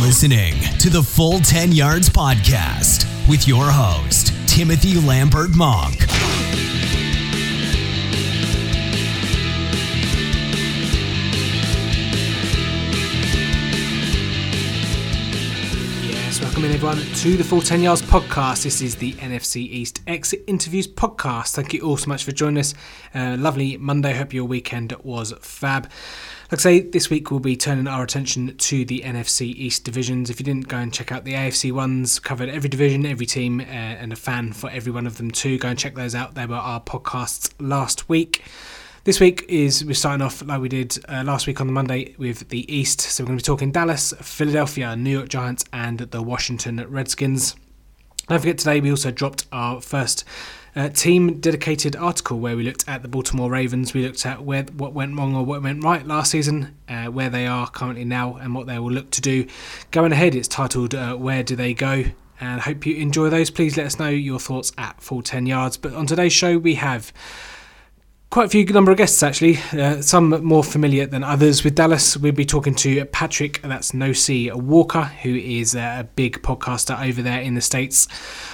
listening to the Full 10 Yards Podcast with your host, Timothy Lambert Monk. In everyone to the Full 10 Yards podcast. This is the NFC East Exit Interviews podcast. Thank you all so much for joining us. Uh, lovely Monday. Hope your weekend was fab. Like I say, this week we'll be turning our attention to the NFC East divisions. If you didn't go and check out the AFC ones, covered every division, every team, uh, and a fan for every one of them too. Go and check those out. They were our podcasts last week. This week is we're starting off like we did uh, last week on the Monday with the East. So we're going to be talking Dallas, Philadelphia, New York Giants, and the Washington Redskins. Don't forget today we also dropped our first uh, team dedicated article where we looked at the Baltimore Ravens. We looked at where what went wrong or what went right last season, uh, where they are currently now, and what they will look to do going ahead. It's titled uh, "Where Do They Go." And I hope you enjoy those. Please let us know your thoughts at full ten yards. But on today's show we have quite a few number of guests actually. Uh, some more familiar than others. With Dallas, we'll be talking to Patrick. That's No C Walker, who is a big podcaster over there in the states.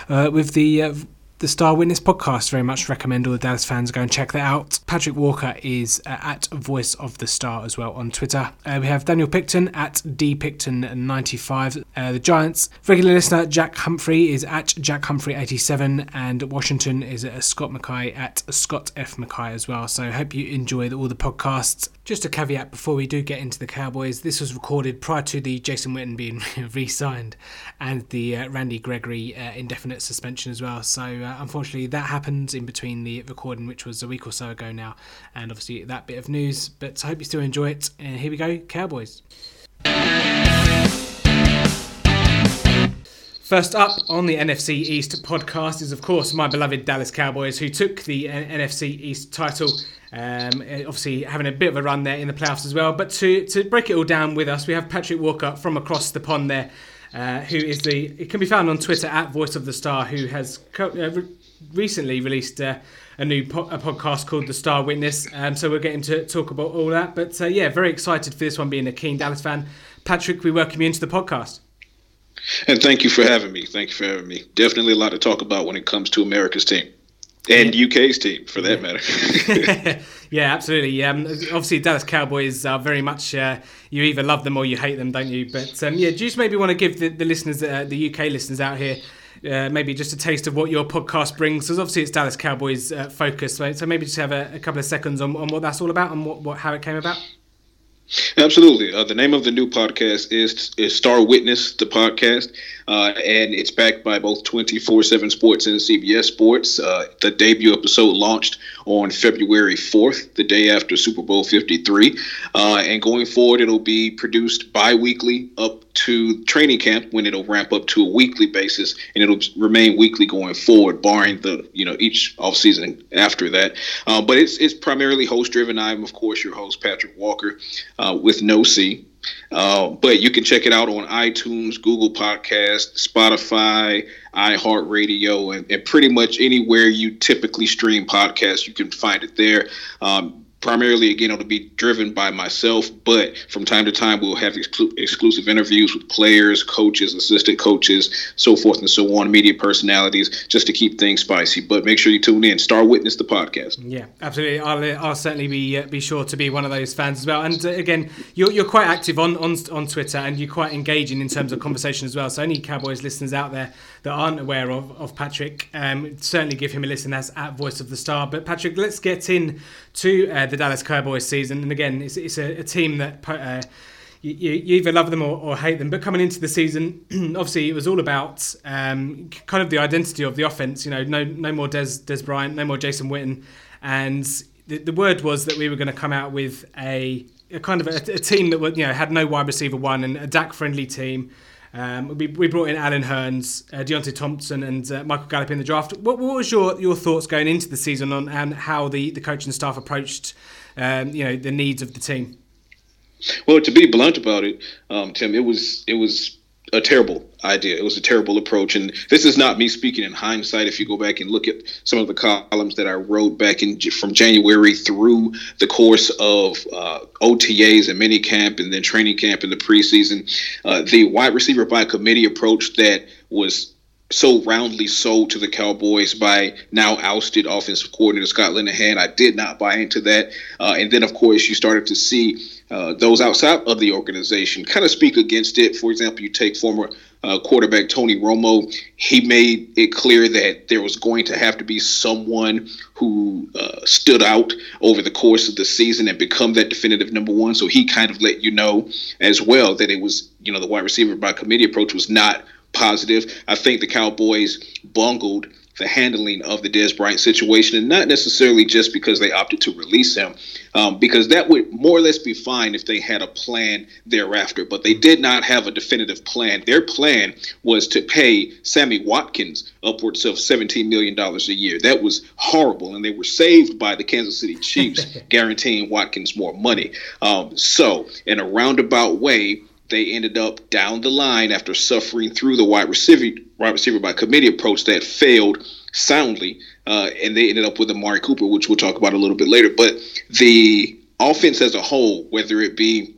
Uh, with the uh, the Star Witness podcast. Very much recommend all the Dallas fans go and check that out. Patrick Walker is uh, at Voice of the Star as well on Twitter. Uh, we have Daniel Picton at dpicton95. Uh, the Giants regular listener Jack Humphrey is at Jack Humphrey87, and Washington is at Scott Mackay at Scott F Mackay as well. So hope you enjoy all the podcasts. Just a caveat before we do get into the Cowboys. This was recorded prior to the Jason Witten being re-signed and the uh, Randy Gregory uh, indefinite suspension as well. So uh, unfortunately, that happened in between the recording, which was a week or so ago now, and obviously that bit of news. But I hope you still enjoy it. And here we go, Cowboys. First up on the NFC East podcast is, of course, my beloved Dallas Cowboys, who took the NFC East title. Um, obviously, having a bit of a run there in the playoffs as well. But to, to break it all down with us, we have Patrick Walker from across the pond there, uh, who is the. It can be found on Twitter at Voice of the Star, who has co- uh, re- recently released uh, a new po- a podcast called The Star Witness. Um, so we'll get to talk about all that. But uh, yeah, very excited for this one, being a keen Dallas fan. Patrick, we welcome you into the podcast. And thank you for having me. Thank you for having me. Definitely a lot to talk about when it comes to America's team and yeah. UK's team, for that matter. yeah, absolutely. Um, obviously, Dallas Cowboys are very much uh, you either love them or you hate them, don't you? But um, yeah, do you just maybe want to give the, the listeners, uh, the UK listeners out here, uh, maybe just a taste of what your podcast brings? Because obviously, it's Dallas Cowboys uh, focus, right? So maybe just have a, a, couple of seconds on, on what that's all about and what, what how it came about. Absolutely. Uh, the name of the new podcast is is Star Witness, the podcast, uh, and it's backed by both 24 7 Sports and CBS Sports. Uh, the debut episode launched on February 4th, the day after Super Bowl 53. Uh, and going forward, it'll be produced bi weekly up to training camp when it'll ramp up to a weekly basis, and it'll remain weekly going forward, barring the you know each off season after that. Uh, but it's it's primarily host driven. I'm of course your host Patrick Walker uh, with No C. Uh, but you can check it out on iTunes, Google Podcast, Spotify, iHeartRadio, and, and pretty much anywhere you typically stream podcasts. You can find it there. Um, primarily again it'll be driven by myself but from time to time we'll have exclu- exclusive interviews with players coaches assistant coaches so forth and so on media personalities just to keep things spicy. But make sure you tune in. Star witness the podcast. Yeah absolutely. I'll, uh, I'll certainly be uh, be sure to be one of those fans as well. And uh, again you're, you're quite active on, on on twitter and you're quite engaging in terms of conversation as well. So any cowboys listeners out there that aren't aware of, of Patrick, um, certainly give him a listen. That's at Voice of the Star. But Patrick, let's get in to uh, the Dallas Cowboys season. And again, it's, it's a, a, team that uh, you, you, either love them or, or, hate them. But coming into the season, obviously it was all about um, kind of the identity of the offense. You know, no no more Dez Dez Bryant, no more Jason Witten, and the, the word was that we were going to come out with a, a kind of a, a, team that would, you know had no wide receiver one and a Dak friendly team. Um, we, we brought in Allen Hurns, uh, Deonte Thompson, and uh, Michael Gallup in the draft. What, what, was your, your thoughts going into the season on and how the, the coaching staff approached um, you know the needs of the team? Well, to be blunt about it, um, Tim, it was it was a terrible idea. It was a terrible approach. And this is not me speaking in hindsight. If you go back and look at some of the columns that I wrote back in from January through the course of uh, OTAs and mini camp and then training camp in the preseason, uh, the wide receiver by committee approach that was so roundly sold to the Cowboys by now ousted offensive coordinator Scott Linehan. I did not buy into that. Uh, and then, of course, you started to see uh, those outside of the organization kind of speak against it. For example, you take former uh, quarterback Tony Romo. He made it clear that there was going to have to be someone who uh, stood out over the course of the season and become that definitive number one. So he kind of let you know as well that it was, you know, the wide receiver by committee approach was not positive. I think the Cowboys bungled the handling of the Dez Bryant situation, and not necessarily just because they opted to release him, um, because that would more or less be fine if they had a plan thereafter. But they did not have a definitive plan. Their plan was to pay Sammy Watkins upwards of $17 million a year. That was horrible, and they were saved by the Kansas City Chiefs guaranteeing Watkins more money. Um, so, in a roundabout way, they ended up down the line after suffering through the wide receiver wide receiver by committee approach that failed soundly, uh, and they ended up with Amari Cooper, which we'll talk about a little bit later. But the offense as a whole, whether it be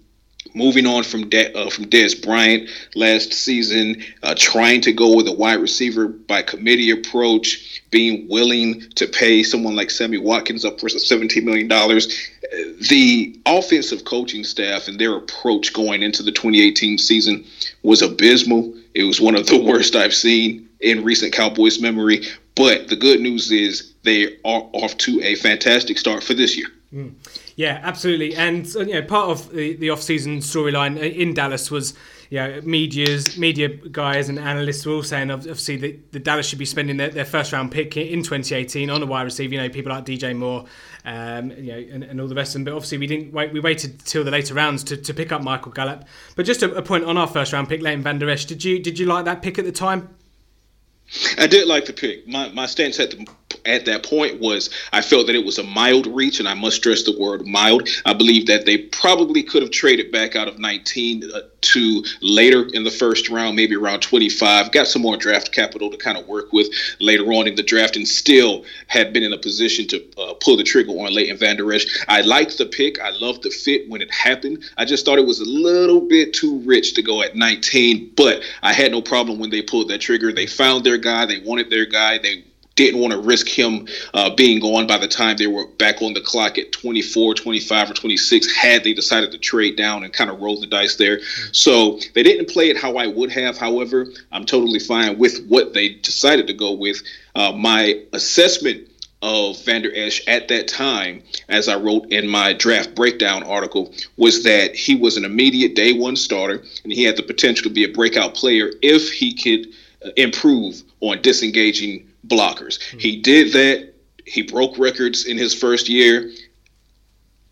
moving on from De- uh, from Dez Bryant last season, uh, trying to go with a wide receiver by committee approach, being willing to pay someone like Sammy Watkins up for $17 million. The offensive coaching staff and their approach going into the 2018 season was abysmal. It was one of the worst I've seen in recent Cowboys memory. But the good news is they are off to a fantastic start for this year. Mm. Yeah, absolutely. And uh, you know, part of the, the off-season storyline in Dallas was you know, media's media guys and analysts were all saying obviously that the Dallas should be spending their, their, first round pick in 2018 on a wide receiver. You know, people like DJ Moore, um, you know, and, and, all the rest of them. But obviously, we didn't wait. We waited till the later rounds to, to pick up Michael Gallup. But just a, a point on our first round pick, Leighton Vander Esch. Did you did you like that pick at the time? I did like the pick. My my stance at the at that point was I felt that it was a mild reach, and I must stress the word mild. I believe that they probably could have traded back out of 19 uh, to later in the first round, maybe around 25, got some more draft capital to kind of work with later on in the draft, and still had been in a position to uh, pull the trigger on Leighton Vander Esch. I liked the pick. I loved the fit when it happened. I just thought it was a little bit too rich to go at 19, but I had no problem when they pulled that trigger. They found their guy. They wanted their guy. They didn't want to risk him uh, being gone by the time they were back on the clock at 24, 25, or 26 had they decided to trade down and kind of roll the dice there. Mm-hmm. So they didn't play it how I would have. However, I'm totally fine with what they decided to go with. Uh, my assessment of Vander Esch at that time, as I wrote in my draft breakdown article, was that he was an immediate day one starter and he had the potential to be a breakout player if he could uh, improve on disengaging blockers. Mm-hmm. He did that. He broke records in his first year.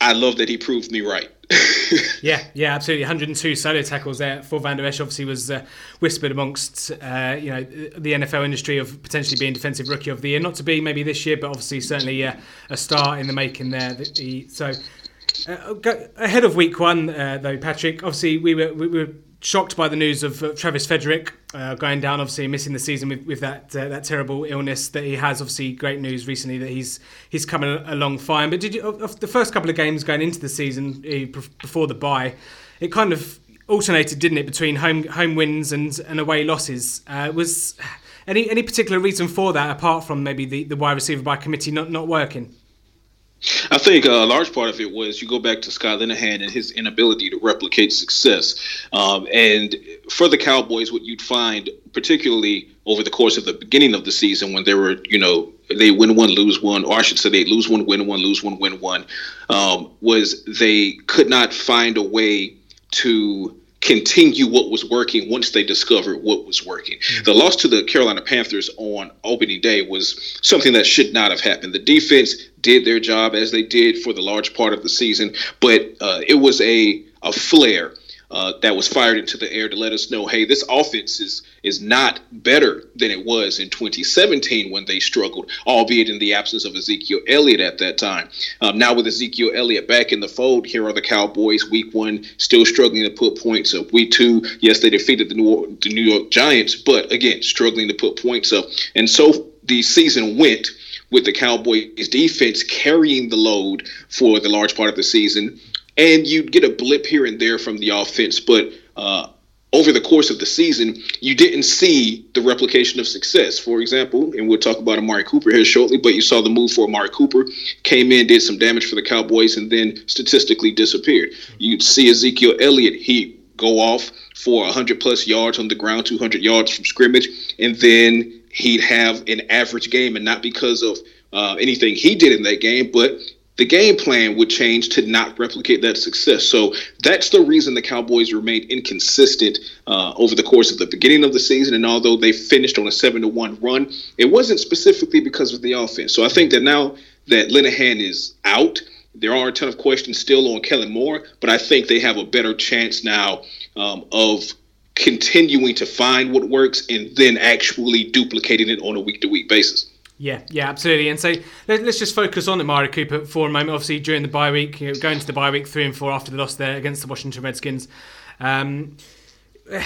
I love that he proved me right. yeah, yeah, absolutely. 102 solo tackles there for Vander Esch. Obviously, was uh, whispered amongst uh, you know the NFL industry of potentially being defensive rookie of the year. Not to be maybe this year, but obviously certainly uh, a star in the making there. so uh, ahead of week one, uh, though, Patrick. Obviously, we were we were shocked by the news of uh, Travis Frederick uh, going down, obviously missing the season with, with that uh, that terrible illness that he has. Obviously, great news recently that he's he's coming along fine. But did you of the first couple of games going into the season before the bye, it kind of alternated, didn't it, between home home wins and and away losses? Uh, was any any particular reason for that apart from maybe the, the wide receiver by committee not not working? I think a large part of it was you go back to Scott Linehan and his inability to replicate success. Um, and for the Cowboys, what you'd find, particularly over the course of the beginning of the season, when they were, you know, they win one, lose one, or I should say they lose one, win one, lose one, win one, um, was they could not find a way to continue what was working once they discovered what was working. Mm-hmm. The loss to the Carolina Panthers on opening day was something that should not have happened. The defense did their job as they did for the large part of the season, but uh, it was a a flare uh, that was fired into the air to let us know, hey, this offense is is not better than it was in 2017 when they struggled, albeit in the absence of Ezekiel Elliott at that time. Um, now with Ezekiel Elliott back in the fold, here are the Cowboys. Week one, still struggling to put points up. Week two, yes, they defeated the New, the New York Giants, but again, struggling to put points up. And so the season went with the Cowboys defense carrying the load for the large part of the season and you'd get a blip here and there from the offense, but uh, over the course of the season, you didn't see the replication of success. For example, and we'll talk about Amari Cooper here shortly, but you saw the move for Amari Cooper, came in, did some damage for the Cowboys, and then statistically disappeared. You'd see Ezekiel Elliott, he go off for 100 plus yards on the ground, 200 yards from scrimmage, and then he'd have an average game, and not because of uh, anything he did in that game, but the game plan would change to not replicate that success. So that's the reason the Cowboys remained inconsistent uh, over the course of the beginning of the season. And although they finished on a seven to one run, it wasn't specifically because of the offense. So I think that now that Linehan is out, there are a ton of questions still on Kellen Moore, but I think they have a better chance now um, of continuing to find what works and then actually duplicating it on a week to week basis. Yeah, yeah, absolutely. And so let, us just focus on Amari Cooper for a moment. Obviously, during the bye week, you know, going to the bye week three and four after the loss there against the Washington Redskins. Um,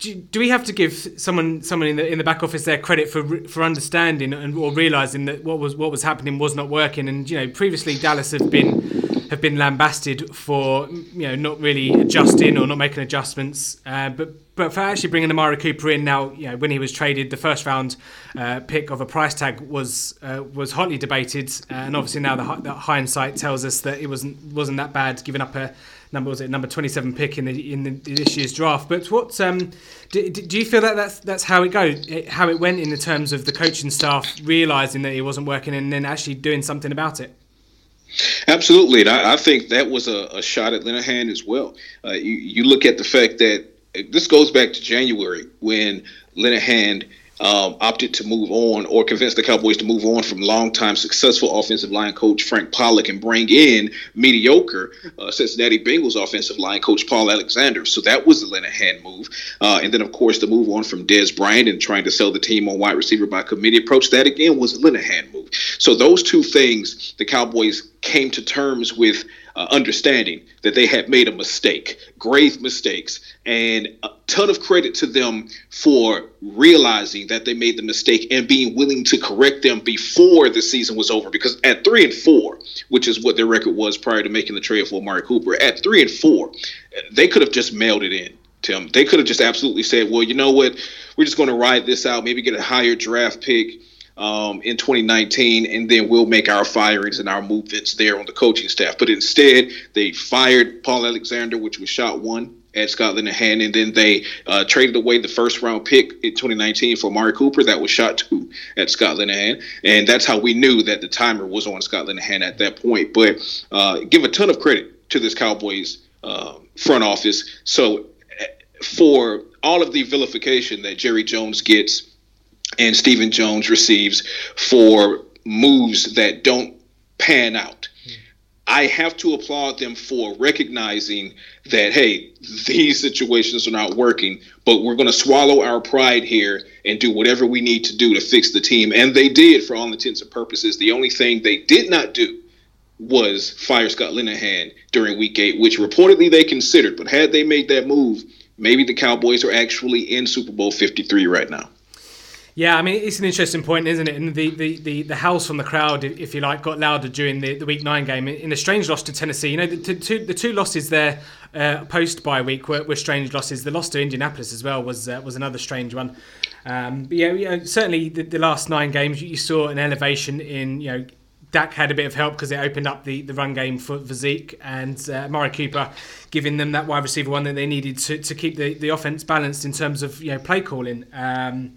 do, do, we have to give someone someone in the in the back office there credit for for understanding and or realizing that what was what was happening was not working? And you know, previously Dallas have been have been lambasted for you know not really adjusting or not making adjustments. Uh, but but for actually bringing Amari Cooper in now, you know, when he was traded, the first round uh, pick of a price tag was uh, was hotly debated, uh, and obviously now the, the, hindsight tells us that it wasn't wasn't that bad, giving up a number was it number twenty seven pick in the in the, this year's draft. But what um, do, do you feel that that's that's how it goes, how it went in the terms of the coaching staff realizing that it wasn't working and then actually doing something about it? Absolutely, and I, I, think that was a, a, shot at Linehan as well. Uh, you, you look at the fact that this goes back to January when Linehan um, opted to move on or convinced the Cowboys to move on from longtime successful offensive line coach Frank Pollack and bring in mediocre uh, Cincinnati Bengals offensive line coach Paul Alexander. So that was the Linehan move. Uh, and then, of course, the move on from Dez Bryant and trying to sell the team on wide receiver by committee approach. That, again, was a Linehan move. So those two things the Cowboys came to terms with uh, understanding that they had made a mistake, grave mistakes, and a ton of credit to them for realizing that they made the mistake and being willing to correct them before the season was over. Because at three and four, which is what their record was prior to making the trade for Amari Cooper, at three and four, they could have just mailed it in. Tim, they could have just absolutely said, "Well, you know what? We're just going to ride this out. Maybe get a higher draft pick." Um, in 2019, and then we'll make our firings and our movements there on the coaching staff. But instead, they fired Paul Alexander, which was shot one at Scott Linehan, and then they uh, traded away the first round pick in 2019 for Amari Cooper. That was shot two at Scott Linehan, and that's how we knew that the timer was on Scott Linehan at that point. But uh, give a ton of credit to this Cowboys uh, front office. So eh, for all of the vilification that Jerry Jones gets and Stephen Jones receives for moves that don't pan out. I have to applaud them for recognizing that, hey, these situations are not working, but we're going to swallow our pride here and do whatever we need to do to fix the team. And they did for all intents and purposes. The only thing they did not do was fire Scott Linehan during week eight, which reportedly they considered. But had they made that move, maybe the Cowboys are actually in Super Bowl 53 right now. Yeah, I mean it's an interesting point, isn't it? And the the, the, the howls from the crowd, if you like, got louder during the, the week nine game in a strange loss to Tennessee. You know, the, two the two losses there uh, post bye week were, were strange losses. The loss to Indianapolis as well was uh, was another strange one. Um, but yeah, yeah, certainly the, the last nine games you saw an elevation in you know Dak had a bit of help because it opened up the, the run game for, for Zeke and uh, Amari Cooper, giving them that wide receiver one that they needed to, to keep the, the offense balanced in terms of you know play calling. Um,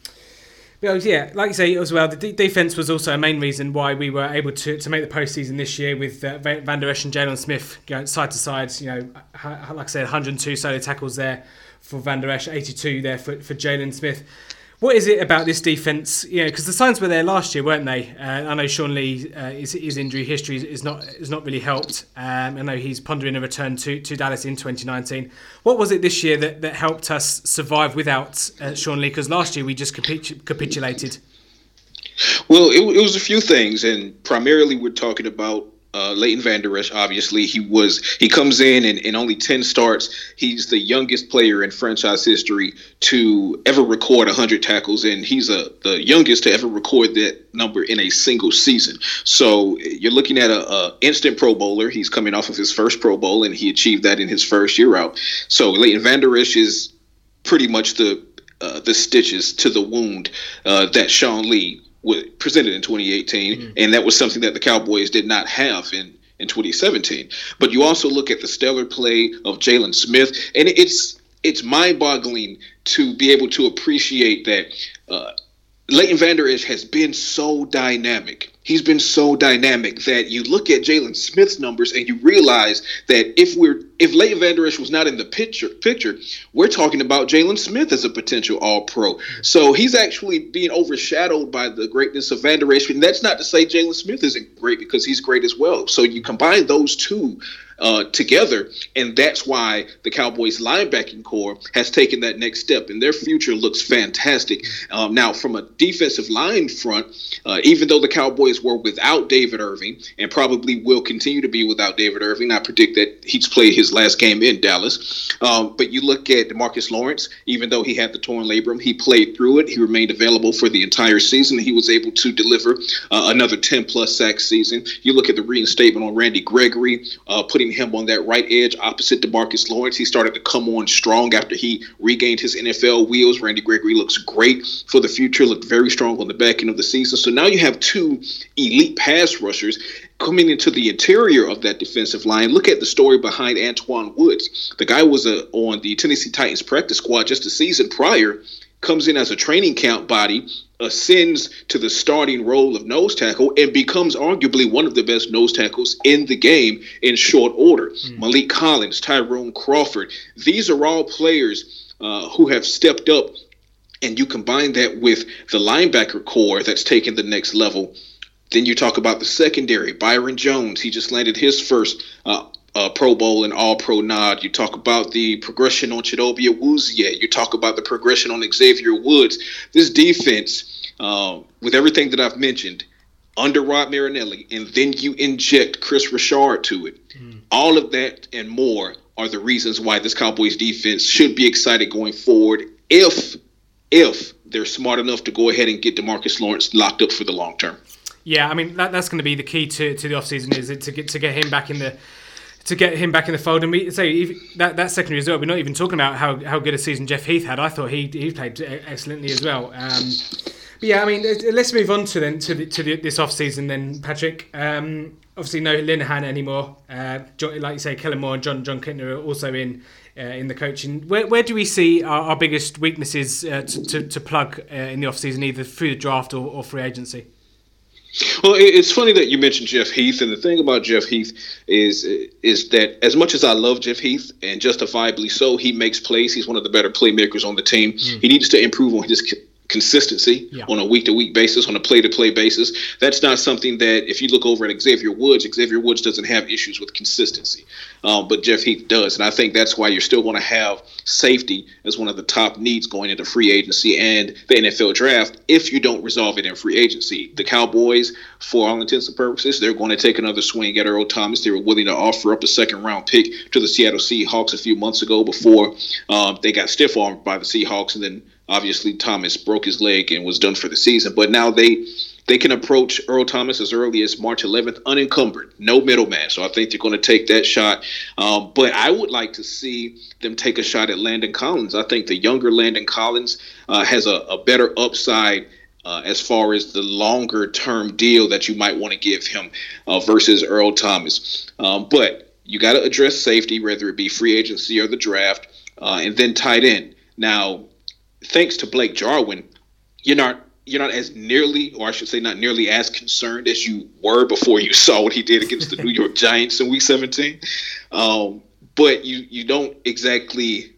yeah, like you say as well, the de- defense was also a main reason why we were able to, to make the postseason this year with uh, Vander Esch and Jaylon Smith going side to side. You know, like I said, 102 solo tackles there for Vander Esch, 82 there for, for Jaylon Smith. What is it about this defense? You know, because the signs were there last year, weren't they? Uh, I know Sean Lee, uh, his, his, injury history is not is not really helped. Um, I know he's pondering a return to, to Dallas in 2019. What was it this year that, that helped us survive without uh, Sean Lee? Because last year we just capitu- capitulated. Well, it, it was a few things, and primarily we're talking about uh, Leighton Vander Esch, obviously, he was he comes in and in only ten starts, he's the youngest player in franchise history to ever record 100 tackles, and he's a the youngest to ever record that number in a single season. So you're looking at a, a instant Pro Bowler. He's coming off of his first Pro Bowl, and he achieved that in his first year out. So Leighton Vander Esch is pretty much the uh, the stitches to the wound uh, that Sean Lee presented in 2018, mm-hmm. and that was something that the Cowboys did not have in in 2017. But you also look at the stellar play of Jaylon Smith, and it's it's mind-boggling to be able to appreciate that uh, Leighton Vander Esch has been so dynamic he's been so dynamic that you look at Jaylon Smith's numbers and you realize that if we're if Leighton Vander Esch was not in the picture picture, we're talking about Jaylon Smith as a potential all pro. So he's actually being overshadowed by the greatness of Vander Esch. And that's not to say Jaylon Smith isn't great because he's great as well. So you combine those two uh, together, and that's why the Cowboys linebacking core has taken that next step, and their future looks fantastic. Um, now, from a defensive line front, uh, even though the Cowboys were without David Irving and probably will continue to be without David Irving, I predict that he's played his last game in Dallas. Um, but you look at Marcus Lawrence, even though he had the torn labrum, he played through it. He remained available for the entire season. He was able to deliver uh, another 10 plus sack season. You look at the reinstatement on Randy Gregory, uh, putting him on that right edge opposite DeMarcus Lawrence. He started to come on strong after he regained his NFL wheels. Randy Gregory looks great for the future, looked very strong on the back end of the season. So now you have two elite pass rushers coming into the interior of that defensive line. Look at the story behind Antwaun Woods. The guy was uh, on the Tennessee Titans practice squad just a season prior comes in as a training camp body, ascends to the starting role of nose tackle, and becomes arguably one of the best nose tackles in the game in short order. Mm. Maliek Collins, Tyrone Crawford, these are all players uh, who have stepped up, and you combine that with the linebacker core that's taken the next level. Then you talk about the secondary. Byron Jones, he just landed his first uh, uh, Pro Bowl and All Pro nod. You talk about the progression on Chidobe Awuzie. You talk about the progression on Xavier Woods. This defense, uh, with everything that I've mentioned, under Rod Marinelli, and then you inject Kris Richard to it. Mm. All of that and more are the reasons why this Cowboys defense should be excited going forward if if they're smart enough to go ahead and get Demarcus Lawrence locked up for the long term. Yeah, I mean that, that's going to be the key to, to the offseason is it to get to get him back in the to get him back in the fold. And we say that that secondary as well. We're not even talking about how, how good a season Jeff Heath had. I thought he he played excellently as well. Um, but yeah, I mean, let's move on to then to the, to the, this off season then, Patrick. Um, obviously, no Linehan anymore. Uh, like you say, Kellen Moore and John Jon Kitna are also in uh, in the coaching. Where, where do we see our, our biggest weaknesses uh, to, to, to, plug uh, in the off season, either through the draft or, or free agency? Well, it's funny that you mentioned Jeff Heath, and the thing about Jeff Heath is is that as much as I love Jeff Heath, and justifiably so, he makes plays. He's one of the better playmakers on the team. Mm. He needs to improve on his consistency yeah. on a week to week basis, on a play to play basis. That's not something that, if you look over at Xavier Woods, Xavier Woods doesn't have issues with consistency, um, but Jeff Heath does. And I think that's why you're still going to have safety as one of the top needs going into free agency and the NFL draft if you don't resolve it in free agency. The Cowboys, for all intents and purposes, they're going to take another swing at Earl Thomas. They were willing to offer up a second round pick to the Seattle Seahawks a few months ago before um, they got stiff armed by the Seahawks and then Obviously, Thomas broke his leg and was done for the season, but now they they can approach Earl Thomas as early as March 11th, unencumbered, no middleman. So I think they're going to take that shot. Um, but I would like to see them take a shot at Landon Collins. I think the younger Landon Collins uh, has a, a, better upside. Uh, as far as the longer term deal that you might want to give him uh, versus Earl Thomas. Um, but you got to address safety, whether it be free agency or the draft, uh, and then tight end. Now, thanks to Blake Jarwin, you're not you're not as nearly, or I should say, not nearly as concerned as you were before you saw what he did against the New York Giants in Week 17. Um, but you you don't exactly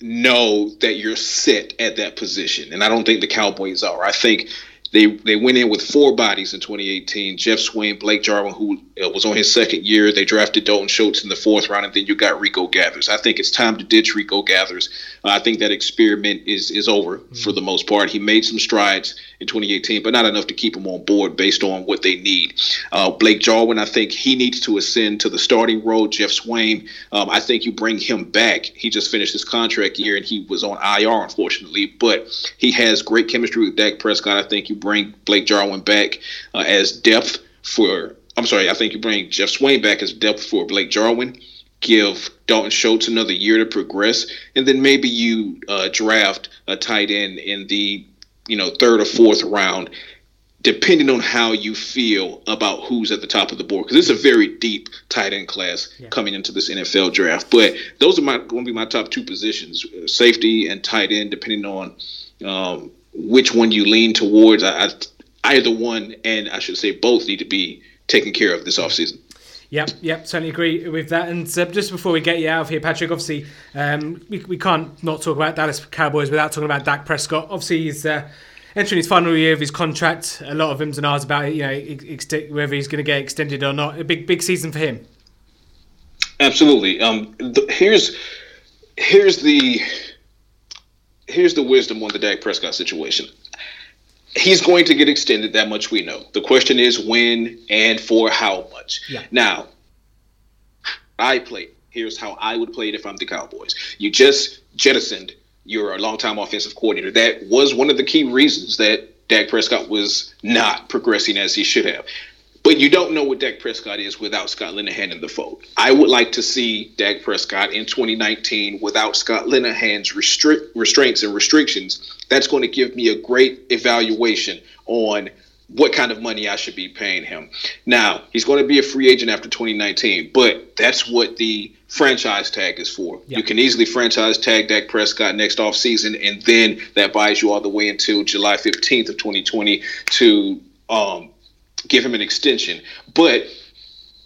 know that you're set at that position. And I don't think the Cowboys are. I think they they went in with four bodies in 2018. Geoff Swaim, Blake Jarwin, who uh, was on his second year. They drafted Dalton Schultz in the fourth round, and then you got Rico Gathers. I think it's time to ditch Rico Gathers. Uh, I think that experiment is is over mm-hmm. for the most part. He made some strides in 2018, but not enough to keep him on board based on what they need. Uh, Blake Jarwin, I think he needs to ascend to the starting role. Geoff Swaim, um, I think you bring him back. He just finished his contract year, and he was on IR, unfortunately, but he has great chemistry with Dak Prescott. I think you bring Blake Jarwin back uh, as depth for. I'm sorry. I think you bring Geoff Swaim back as depth for Blake Jarwin. Give Dalton Schultz another year to progress, and then maybe you uh, draft a tight end in the you know third or fourth round, depending on how you feel about who's at the top of the board. Because it's a very deep tight end class yeah. coming into this NFL draft. But those are my going to be my top two positions: safety and tight end, depending on um, which one you lean towards. I, I, either one, and I should say both, need to be taken care of this offseason. Yep, yep, certainly agree with that. And uh, just before we get you out of here, Patrick, obviously um, we, we can't not talk about Dallas Cowboys without talking about Dak Prescott. Obviously, he's uh, entering his final year of his contract. A lot of ums and ahs about you know ex- whether he's going to get extended or not. A big big season for him. Absolutely. Um, the, here's here's the here's the wisdom on the Dak Prescott situation. He's going to get extended. That much we know. The question is when and for how much. Yeah. Now, I play. Here's how I would play it if I'm the Cowboys. You just jettisoned your longtime offensive coordinator. That was one of the key reasons that Dak Prescott was not progressing as he should have. But you don't know what Dak Prescott is without Scott Linehan in the fold. I would like to see Dak Prescott in 2019 without Scott Linehan's restrict, restraints and restrictions. That's going to give me a great evaluation on what kind of money I should be paying him. Now, he's going to be a free agent after 2019, but that's what the franchise tag is for. Yep. You can easily franchise tag Dak Prescott next offseason, and then that buys you all the way until July 15th of 2020 to um, give him an extension. But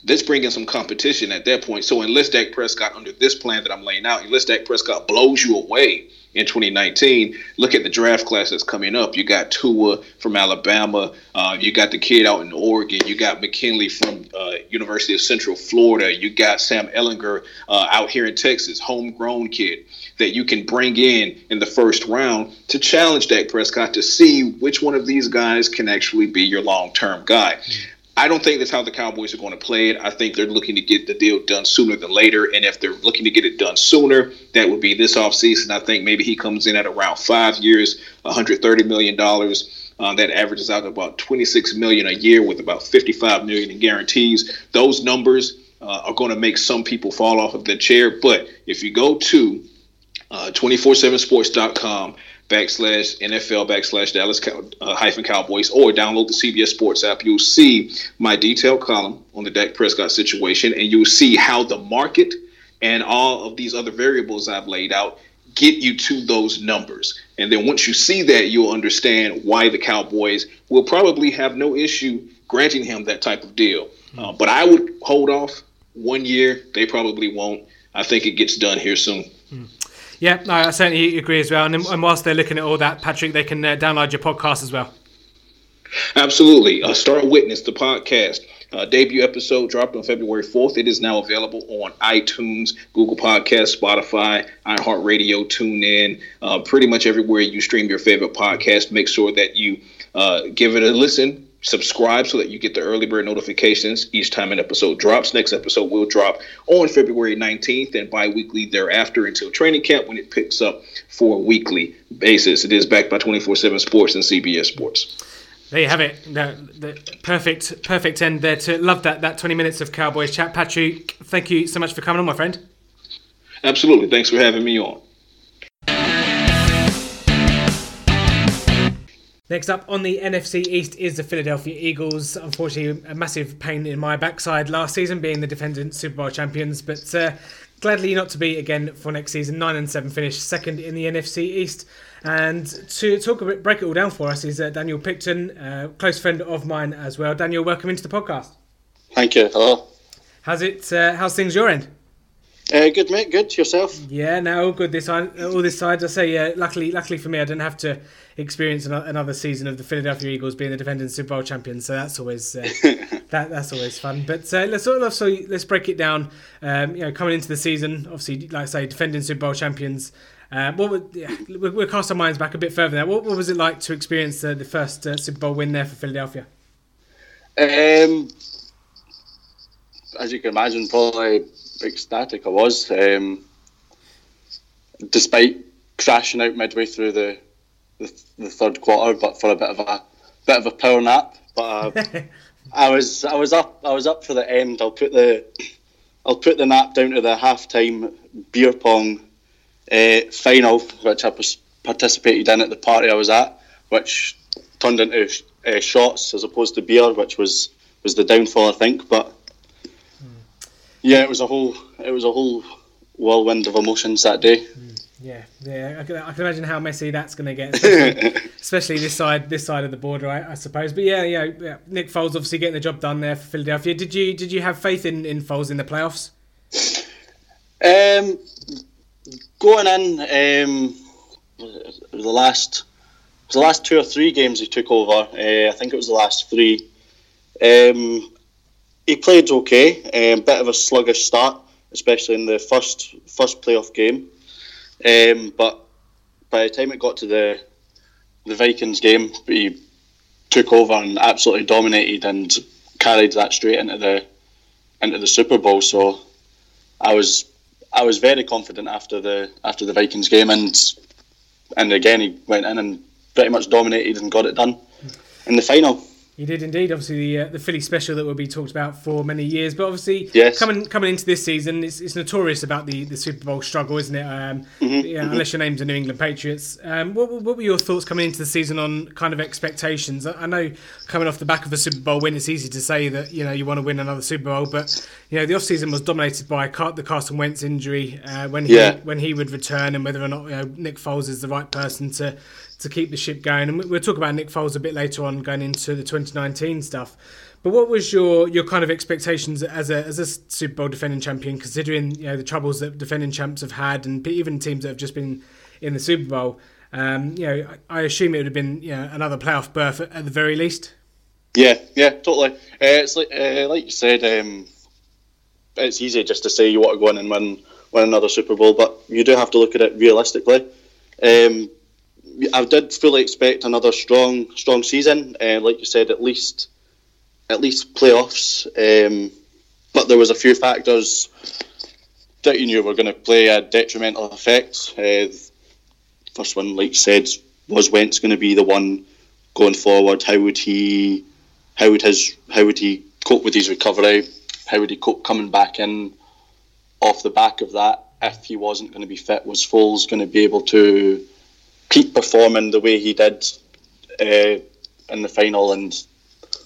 let's bring in some competition at that point. So unless Dak Prescott, under this plan that I'm laying out, unless Dak Prescott blows you away in 2019, look at the draft class that's coming up. You got Tua from Alabama. Uh, you got the kid out in Oregon. You got McKinley from uh, University of Central Florida. You got Sam Ehlinger uh, out here in Texas, homegrown kid that you can bring in in the first round to challenge Dak Prescott to see which one of these guys can actually be your long-term guy. I don't think that's how the Cowboys are going to play it. I think they're looking to get the deal done sooner than later. And if they're looking to get it done sooner, that would be this offseason. I think maybe he comes in at around five years, $130 million. Uh, that averages out to about 26 million a year with about 55 million in guarantees. Those numbers uh, are going to make some people fall off of their chair. But if you go to uh, 247sports.com backslash NFL backslash Dallas uh, hyphen Cowboys or download the CBS Sports app. You'll see my detailed column on the Dak Prescott situation, and you'll see how the market and all of these other variables I've laid out get you to those numbers. And then once you see that, you'll understand why the Cowboys will probably have no issue granting him that type of deal. Uh, but I would hold off one year. They probably won't. I think it gets done here soon. Yeah, no, I certainly agree as well. And, and whilst they're looking at all that, Patrick, they can uh, download your podcast as well. Absolutely. Uh, Star Witness, the podcast. Uh, debut episode dropped on February 4th. It is now available on iTunes, Google Podcasts, Spotify, iHeartRadio, TuneIn, uh, pretty much everywhere you stream your favorite podcast. Make sure that you uh, give it a listen subscribe so that you get the early bird notifications each time an episode drops. Next episode will drop on February 19th and bi weekly thereafter until training camp when it picks up for a weekly basis. It is backed by 24 7 Sports and CBS Sports. There you have it. The, the perfect, perfect end there. To love that that 20 minutes of Cowboys chat. Patrick, thank you so much for coming on, my friend. Absolutely. Thanks for having me on. Next up on the NFC East is the Philadelphia Eagles. Unfortunately, a massive pain in my backside last season, being the defending Super Bowl champions, but uh, gladly not to be again for next season. Nine and seven finish, second in the NFC East. And to talk a bit, break it all down for us is uh, Daniel Picton, a close friend of mine as well. Daniel, welcome into the podcast. Thank you. Hello. How's it? Uh, how's things your end? Uh, good mate, good yourself. Yeah, no, all good this side. All this side. I say, yeah. Luckily, luckily for me, I didn't have to experience another season of the Philadelphia Eagles being the defending Super Bowl champions. So that's always uh, that that's always fun. But uh, let's let's break it down. Um, you know, coming into the season, obviously, like I say, defending Super Bowl champions. Uh, what would, yeah, we'll cast our minds back a bit further now. What, what was it like to experience uh, the first uh, Super Bowl win there for Philadelphia? Um, as you can imagine, probably ecstatic I was. Um, despite crashing out midway through the, the, the third quarter, but for a bit of a bit of a power nap. But uh, I was I was up I was up for the end. I'll put the I'll put the nap down to the halftime beer pong uh, final, which I was participated in at the party I was at, which turned into uh, shots as opposed to beer, which was was the downfall I think. But yeah, it was a whole it was a whole whirlwind of emotions that day. Mm, yeah, yeah, I can, I can imagine how messy that's going to get, especially, especially, this side this side of the border, I, I, suppose. But yeah, yeah, yeah, Nick Foles obviously getting the job done there for Philadelphia. Did you did you have faith in in Foles in the playoffs? Um, going in, um, the last the last two or three games he took over. Uh, I think it was the last three. Um, he played okay. A um, bit of a sluggish start, especially in the first first playoff game. Um, but by the time it got to the the Vikings game, he took over and absolutely dominated and carried that straight into the into the Super Bowl. So I was I was very confident after the after the Vikings game, and and again he went in and pretty much dominated and got it done in the final. He did indeed. Obviously, the uh, the Philly special that will be talked about for many years. But obviously, yes. coming coming into this season, it's, it's notorious about the, the Super Bowl struggle, isn't it? Um, mm-hmm, yeah, mm-hmm. Unless your name's the New England Patriots. Um, what, what were your thoughts coming into the season on kind of expectations? I know coming off the back of a Super Bowl win, it's easy to say that you know you want to win another Super Bowl, but you know the off season was dominated by the Carson Wentz injury uh, when he yeah. when he would return, and whether or not you know, Nick Foles is the right person to to keep the ship going. And we'll talk about Nick Foles a bit later on, going into the 2019 stuff. But what was your your kind of expectations as a as a Super Bowl defending champion, considering you know the troubles that defending champs have had, and even teams that have just been in the Super Bowl? Um, you know, I assume it would have been you know, another playoff berth at, at the very least. Yeah, yeah, totally. Uh, it's like uh, like you said, um, it's easy just to say you want to go in and win win another Super Bowl, but you do have to look at it realistically. Um, I did fully expect another strong strong season. Uh, like you said, at least at least playoffs. Um, but there was a few factors that you knew were going to play a detrimental effect. Uh, first one, like you said, was Wentz going to be the one going forward? How would he? How would his? How would he cope with his recovery? How would he cope coming back in off the back of that? If he wasn't going to be fit, was Foles going to be able to keep performing the way he did uh, in the final and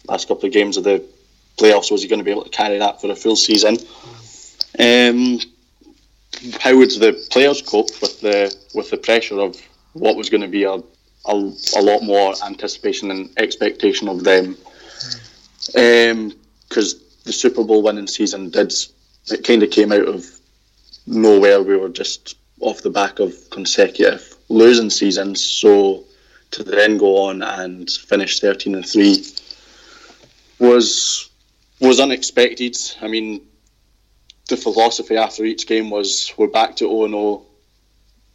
last couple of games of the playoffs? Was he going to be able to carry that for a full season? Um, how would the players cope with the with the pressure of what was going to be a, a, a lot more anticipation and expectation of them? Because um, the Super Bowl winning season did it kind of came out of nowhere. We were just off the back of consecutive losing seasons. So to then go on and finish 13 and 3 was was unexpected. I mean, the philosophy after each game was we're back to 0 0.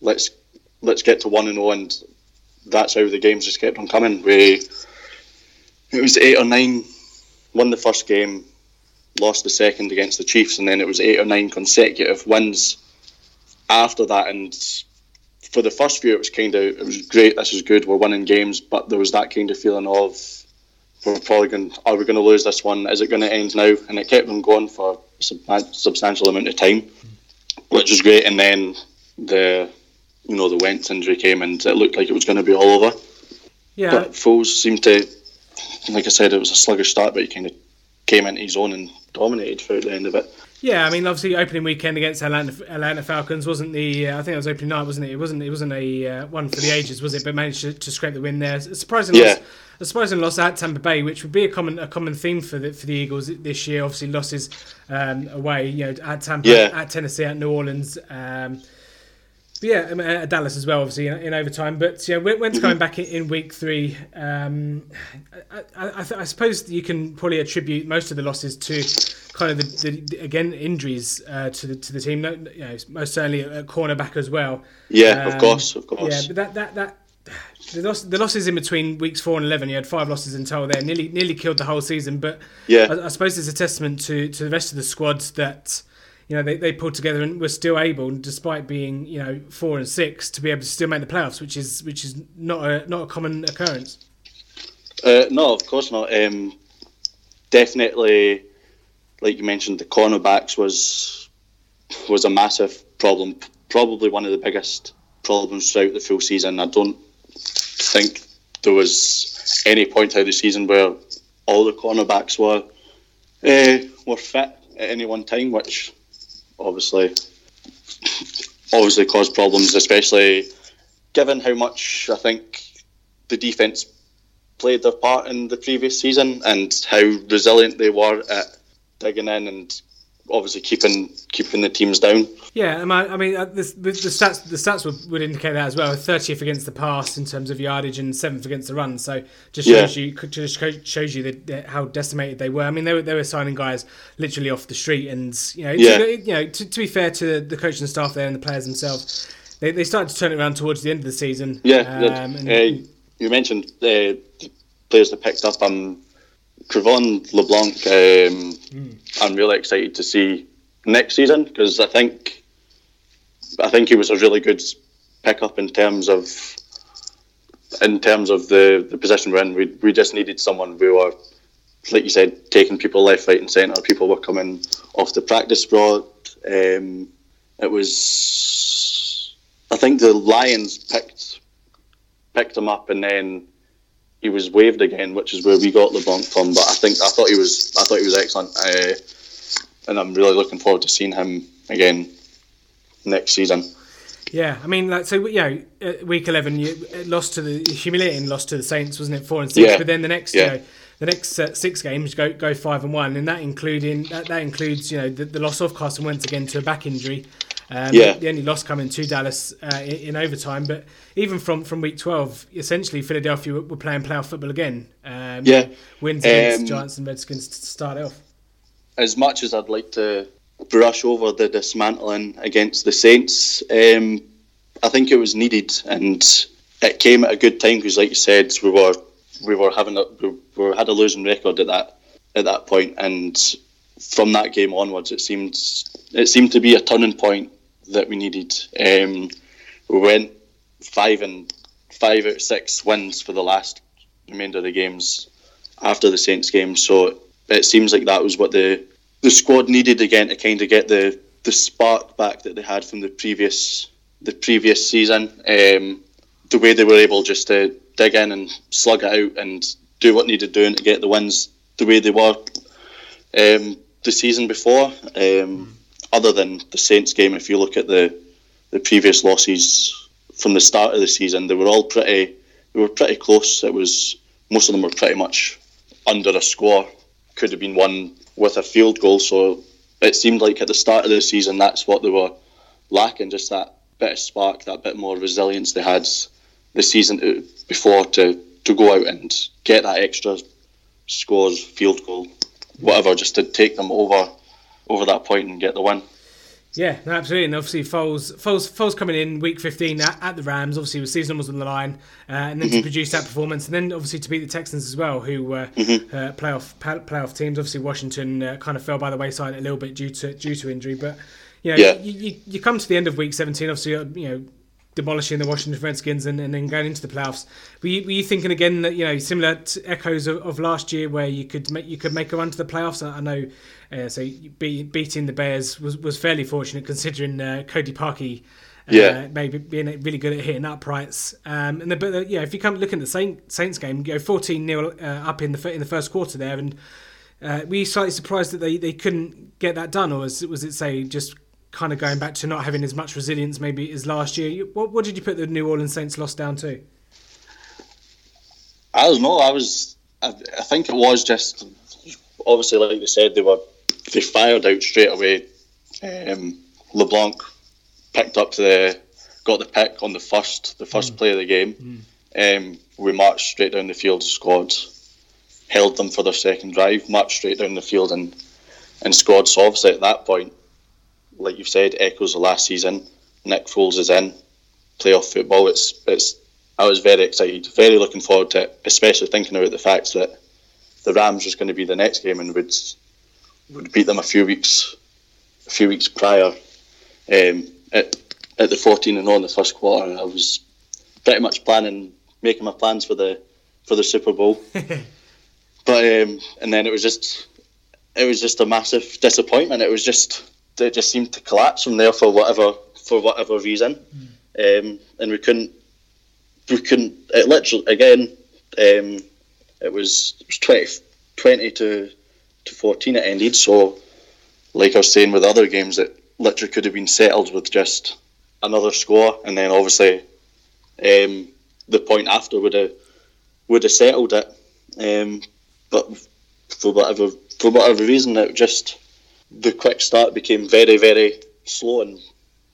Let's let's get to 1 and 0 and that's how the games just kept on coming. We it was 8 or 9 won the first game, lost the second against the Chiefs and then it was 8 or 9 consecutive wins after that and for the first few, it was kind of it was great. This is good. We're winning games, but there was that kind of feeling of we're probably going. Are we going to lose this one? Is it going to end now? And it kept on going for a substantial amount of time, which was great. And then the you know the Wentz injury came, and it looked like it was going to be all over. Yeah, but Foles seemed to, like I said, it was a sluggish start, but he kind of came into his own and dominated throughout the end of it. Yeah, I mean, obviously, opening weekend against Atlanta, Atlanta Falcons wasn't the. Uh, I think it was opening night, wasn't it? It wasn't. It wasn't a uh, one for the ages, was it? But managed to, to scrape the win there. Surprising yeah. loss, a surprising loss at Tampa Bay, which would be a common a common theme for the for the Eagles this year. Obviously, losses um, away, you know, at Tampa, Yeah. at Tennessee, at New Orleans. Um, yeah, Dallas as well, obviously in, in overtime. But yeah, when, Wentz coming back in, in week three? Um, I, I, I, th- I suppose you can probably attribute most of the losses to kind of the, the again injuries uh, to the to the team. No, you know, most certainly at cornerback as well. Yeah, of Um, course, of Yeah, but that that that. The, loss, the losses in between weeks four and eleven, you had five losses in total there, nearly nearly killed the whole season. But Yeah. I, I suppose it's a testament to, to the rest of the squads that you know they, they pulled together and were still able, despite being you know four and six, to be able to still make the playoffs, which is which is not a not a common occurrence. Uh, no, of course not. Um, definitely, like you mentioned, the cornerbacks was was a massive problem. Probably one of the biggest problems throughout the full season. I don't think there was any point out of the season where all the cornerbacks were uh, were fit at any one time, which obviously obviously caused problems, especially given how much I think the defense played their part in the previous season and how resilient they were at digging in and obviously keeping keeping the teams down. Yeah, I mean, I mean uh, the, the, the stats the stats would, would indicate that as well. Thirtieth against the pass in terms of yardage and seventh against the run. So just Yeah. shows you just shows- you that how decimated they were. I mean, they were they were signing guys literally off the street, and you know, Yeah. to, you know, to, to be fair to the coaching staff there and the players themselves, they, they started to turn it around towards the end of the season. Yeah, um, and, uh, you mentioned uh, the players that picked up. Um, Cre'Von LeBlanc. Um, I'm really excited to see next season because I think I think he was a really good pickup in terms of in terms of the, the position we're in. We, we just needed someone who were, like you said, taking people left, right, and centre. People were coming off the practice squad. Um, it was, I think the Lions picked picked him up and then he was waived again, which is where we got LeBlanc from. But I think I thought he was I thought he was excellent, uh, and I'm really looking forward to seeing him again next season. Yeah, I mean, like so, you know, uh, week eleven, you lost to the humiliating loss to the Saints, wasn't it? Four and six, Yeah. but then the next, Yeah. you know, the next uh, six games go go five and one, and that including that, that includes you know the, the loss of Carson Wentz again to a back injury. Um, Yeah. the only loss coming to Dallas uh, in, in overtime, but even from, from week twelve, essentially Philadelphia were, playing playoff football again. Um, Yeah. wins against Um, Giants and Redskins to start off. as much as I'd like to brush over the dismantling against the Saints, um, I think it was needed, and it came at a good time because, like you said, we were we were having a we were, had a losing record at that at that point, and from that game onwards, it seemed it seemed to be a turning point that we needed. Um, we went five and five out of six wins for the last remainder of the games after the Saints game, so it seems like that was what the the squad needed again to kind of get the the spark back that they had from the previous the previous season. Um, the way they were able just to dig in and slug it out and do what needed doing to get the wins the way they were um, the season before. Um, other than the Saints game, if you look at the the previous losses from the start of the season, they were all pretty they were pretty close. It was most of them were pretty much under a score. Could have been won with a field goal. So it seemed like at the start of the season, that's what they were lacking, just that bit of spark, that bit more resilience they had the season to- before to, to go out and get that extra scores, field goal, whatever, just to take them over over that point and get the win. Yeah, no, absolutely. And obviously, Foles, Foles, Foles coming in week 15 at, at the Rams, obviously, with season was on the line, uh, and then to produce that performance, and then obviously to beat the Texans as well, who were uh, playoff playoff teams. Obviously, Washington uh, kind of fell by the wayside a little bit due to due to injury, but you know, Yeah. you, you, you come to the end of week 17, obviously, uh, you know. Demolishing the Washington Redskins and, and then going into the playoffs. Were you, were you thinking again that you know similar to echoes of, of last year where you could make you could make a run to the playoffs? I I know, uh, so be, beating the Bears was, was fairly fortunate considering uh, Cody Parkey. Uh, Yeah. maybe being really good at hitting uprights, um, and the, but yeah, if you come look at the Saint, Saints game, you go fourteen 0 uh, up in the in the first quarter there, and uh, were you slightly surprised that they, they couldn't get that done, or was it, was it say just kind of going back to not having as much resilience maybe as last year? You- What, what did you put the New Orleans Saints loss down to? I don't know. I was. I, I think it was just obviously, like they said, they were they fired out straight away. Um, LeBlanc picked up the got the pick on the first the first mm. play of the game. Mm. Um, we marched straight down the field, squad, held them for their second drive, marched straight down the field and and scored. So obviously at that point, like you've said, echoes the last season. Nick Foles is in playoff football. It's it's. I was very excited, very looking forward to it, especially thinking about the fact that the Rams was going to be the next game and would would beat them a few weeks a few weeks prior. Um, at at the fourteen and on the first quarter, I was pretty much planning making my plans for the for the Super Bowl. but um, and then it was just it was just a massive disappointment. It was just it just seemed to collapse from there for whatever for whatever reason, mm. um, and we couldn't we couldn't. It literally again. Um, it was it was 20, 20 to to fourteen it ended. So, like I was saying with other games, it literally could have been settled with just another score, and then obviously um, the point after would have would have settled it. Um, but for whatever for whatever reason, it just the quick start became very very slow and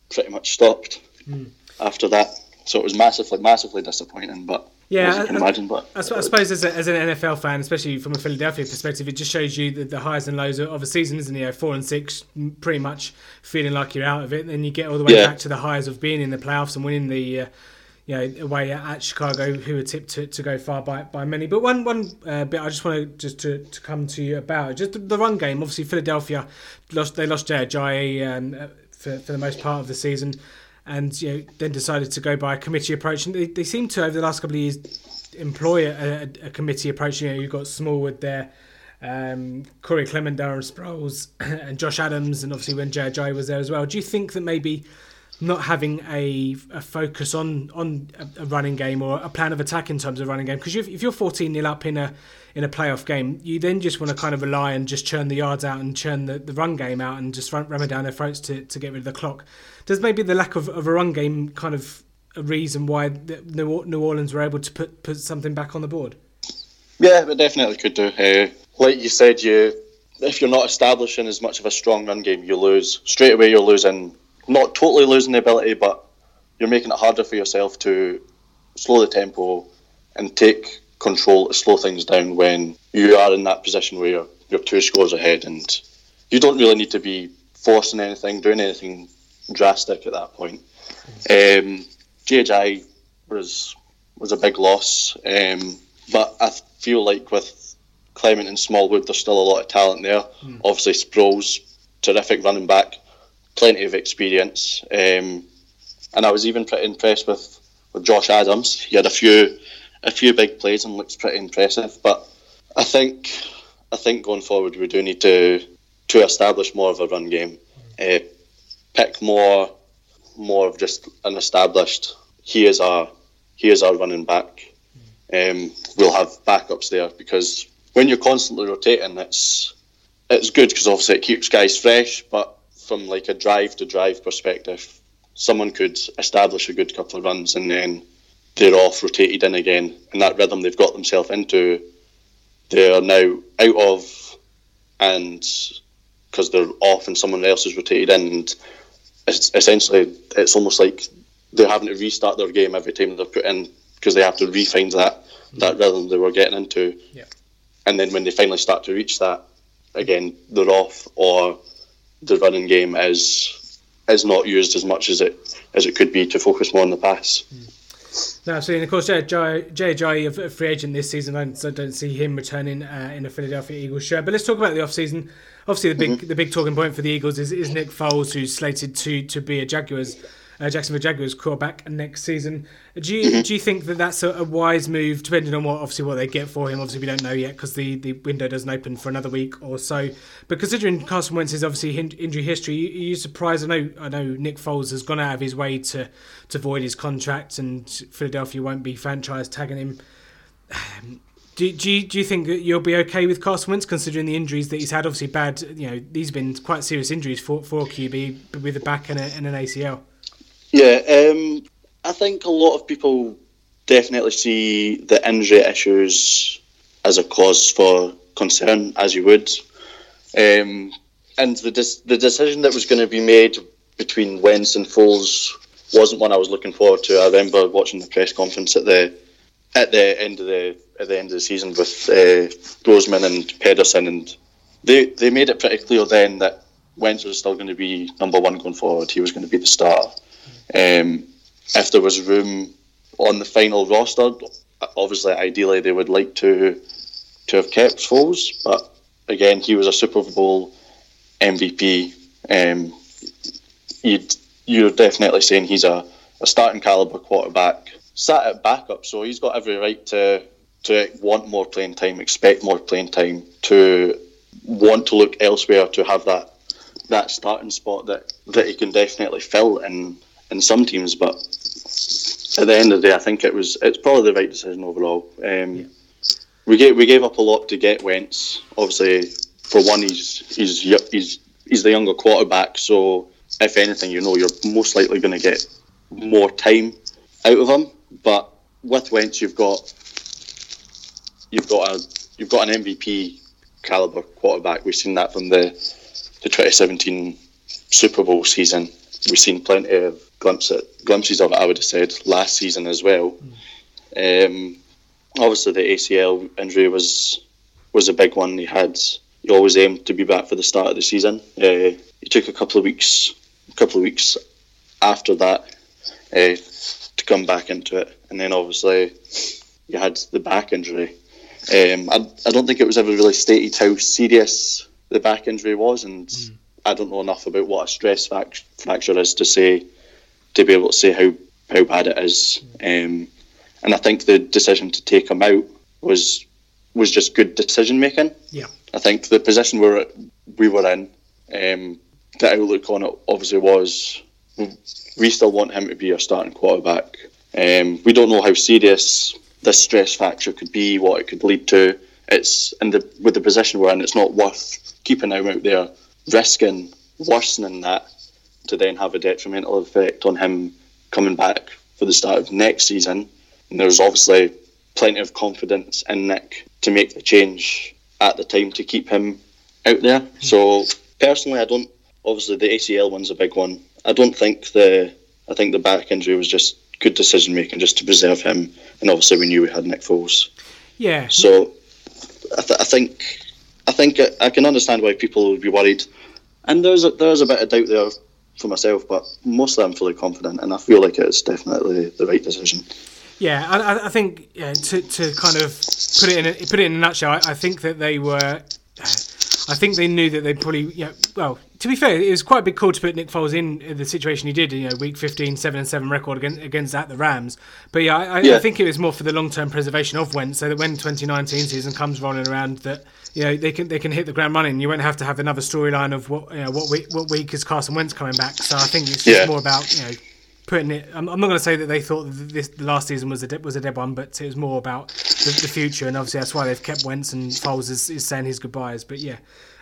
pretty much stopped mm. after that. So it was massively massively disappointing, but. Yeah, I, imagine, but I, I suppose as, a, as, an NFL fan, especially from a Philadelphia perspective, it just shows you the, the highs and lows of a season, isn't it? You know, four and six, pretty much feeling like you're out of it. Then you get all the way yeah. back to the highs of being in the playoffs and winning the, uh, you know, away at Chicago, who were tipped to, to go far by, by many. But one one uh, bit I just want to just to, to come to you about just the, the run game. Obviously, Philadelphia lost. They lost Jay um, for for the most part of the season and you know, then decided to go by a committee approach. And they, they seem to, over the last couple of years, employ a, a, a committee approach. You know, you've got Smallwood there, um, Corey Clement, Darren Sproles, and Josh Adams, and obviously when Jay was there as well. Do you think that maybe not having a, a focus on on a, running game or a plan of attack in terms of running game because if you're 14 nil up in a in a playoff game you then just want to kind of rely and just churn the yards out and churn the, the run game out and just run, ram it down their throats to, to get rid of the clock. Does maybe the lack of, of a run game kind of a reason why New, New Orleans were able to put put something back on the board. Yeah it definitely could do. Uh, like you said you if you're not establishing as much of a strong run game you lose. Straight away you're losing not totally losing the ability, but you're making it harder for yourself to slow the tempo and take control to slow things down when you are in that position where you're, you're two scores ahead and you don't really need to be forcing anything, doing anything drastic at that point. Um, JJ was was a big loss, um, but I feel like with Clement and Smallwood, there's still a lot of talent there. Mm. Obviously, Sproles, terrific running back plenty of experience. Um, and I was even pretty impressed with, with Josh Adams. He had a few a few big plays and looks pretty impressive. But I think I think going forward we do need to to establish more of a run game. Uh, pick more more of just an established. He is our he is our running back. Um, we'll have backups there because when you're constantly rotating, it's it's good because obviously it keeps guys fresh, but from like a drive to drive perspective, someone could establish a good couple of runs and then they're off rotated in again, and that rhythm they've got themselves into, they are now out of, and because they're off and someone else is rotated in, and it's essentially it's almost like they're having to restart their game every time they're put in because they have to refine that that rhythm they were getting into, yeah. and then when they finally start to reach that, again they're off or the running game is is not used as much as it as it could be to focus more on the pass. Hmm. No, absolutely. And of course, yeah, Jay Jay, a free agent this season. I don't see him returning uh, in a Philadelphia Eagles shirt. But let's talk about the offseason. Obviously, the big mm-hmm. the big talking point for the Eagles is, is Nick Foles, who's slated to to be a Jaguars uh, Jacksonville Jaguars quarterback next season. Do you mm-hmm. do you think that that's a, a, wise move, depending on what obviously what they get for him? Obviously, we don't know yet because the, the window doesn't open for another week or so. But considering Carson Wentz's obviously injury history, are you surprised? I know I know Nick Foles has gone out of his way to to void his contract, and Philadelphia won't be franchise tagging him. Do, do, you, do you think that you'll be okay with Carson Wentz considering the injuries that he's had? Obviously, bad. You know, these have been quite serious injuries for for QB with a back and, a, and an ACL. Yeah, um, I think a lot of people definitely see the injury issues as a cause for concern, as you would. Um, and the the decision that was going to be made between Wentz and Foles wasn't one I was looking forward to. I remember watching the press conference at the at the end of the at the end of the season with uh, Roseman and Pederson, and they they made it pretty clear then that Wentz was still going to be number one going forward. He was going to be the starter. Um, if there was room on the final roster, obviously, ideally, they would like to to have kept Foles, but again, he was a Super Bowl MVP. Um, you'd, you're definitely saying he's a, a starting caliber quarterback, sat at backup, so he's got every right to to want more playing time, expect more playing time, to want to look elsewhere to have that that starting spot that, that he can definitely fill in in some teams. But at the end of the day, I think it was it's probably the right decision overall. Um, yeah. We gave we gave up a lot to get Wentz. Obviously, for one, he's he's he's he's the younger quarterback, so if anything, you know you're most likely going to get more time out of him. But with Wentz, you've got you've got a you've got an MVP caliber quarterback. We've seen that from the the 2017 Super Bowl season. We've seen plenty of glimpses glimpses of it. I would have said last season as well. Mm. Um, obviously, the ACL injury was was a big one. He had he always aimed to be back for the start of the season. Uh, he took a couple of weeks, a couple of weeks after that uh, to come back into it, and then obviously you had the back injury. Um, I, I don't think it was ever really stated how serious the back injury was, and mm. I don't know enough about what a stress fracture is to say to be able to say how, how bad it is. Um, and I think the decision to take him out was was just good decision making. Yeah. I think the position we were we were in, um, the outlook on it obviously was we still want him to be our starting quarterback. Um, we don't know how serious this stress fracture could be, what it could lead to. It's in the with the position we're in, it's not worth keeping him out there, risking worsening that to then have a detrimental effect on him coming back for the start of next season. And there's obviously plenty of confidence in Nick to make the change at the time to keep him out there. Hmm. So personally, I don't. Obviously, the ACL one's a big one. I don't think the. I think the back injury was just good decision making, just to preserve him. And obviously, we knew we had Nick Foles. Yeah. So, I, th- I think, I think I can understand why people would be worried, and there's a, there's a bit of doubt there for myself, but mostly I'm fully confident, and I feel like it's definitely the right decision. Yeah, I, I think yeah, to, to kind of put it in a, put it in a nutshell, I, I think that they were. I think they knew that they probably, yeah. Well, to be fair, it was quite a big call to put Nick Foles in the situation he did. You know, week 15, seven and seven record against against at the Rams. But yeah, I, yeah. I think it was more for the long term preservation of Wentz, so that when 2019 season comes rolling around, that you know they can they can hit the ground running. You won't have to have another storyline of what you know what week what week is Carson Wentz coming back. So I think it's just yeah. more about you know putting it. I'm, I'm not going to say that they thought that this the last season was a de- was a dead one, but it was more about the, the, future, and obviously that's why they've kept Wentz and Foles is, is saying his goodbyes. But yeah,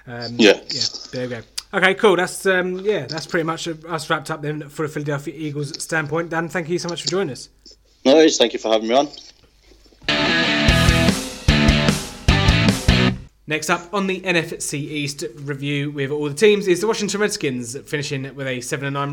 um, yeah, yeah. There we go. Okay, cool. That's um, yeah, that's pretty much us wrapped up then for a Philadelphia Eagles standpoint. Dan, thank you so much for joining us. No worries. Thank you for having me on. Next up on the NFC East review with all the teams is the Washington Redskins, finishing with a seven and nine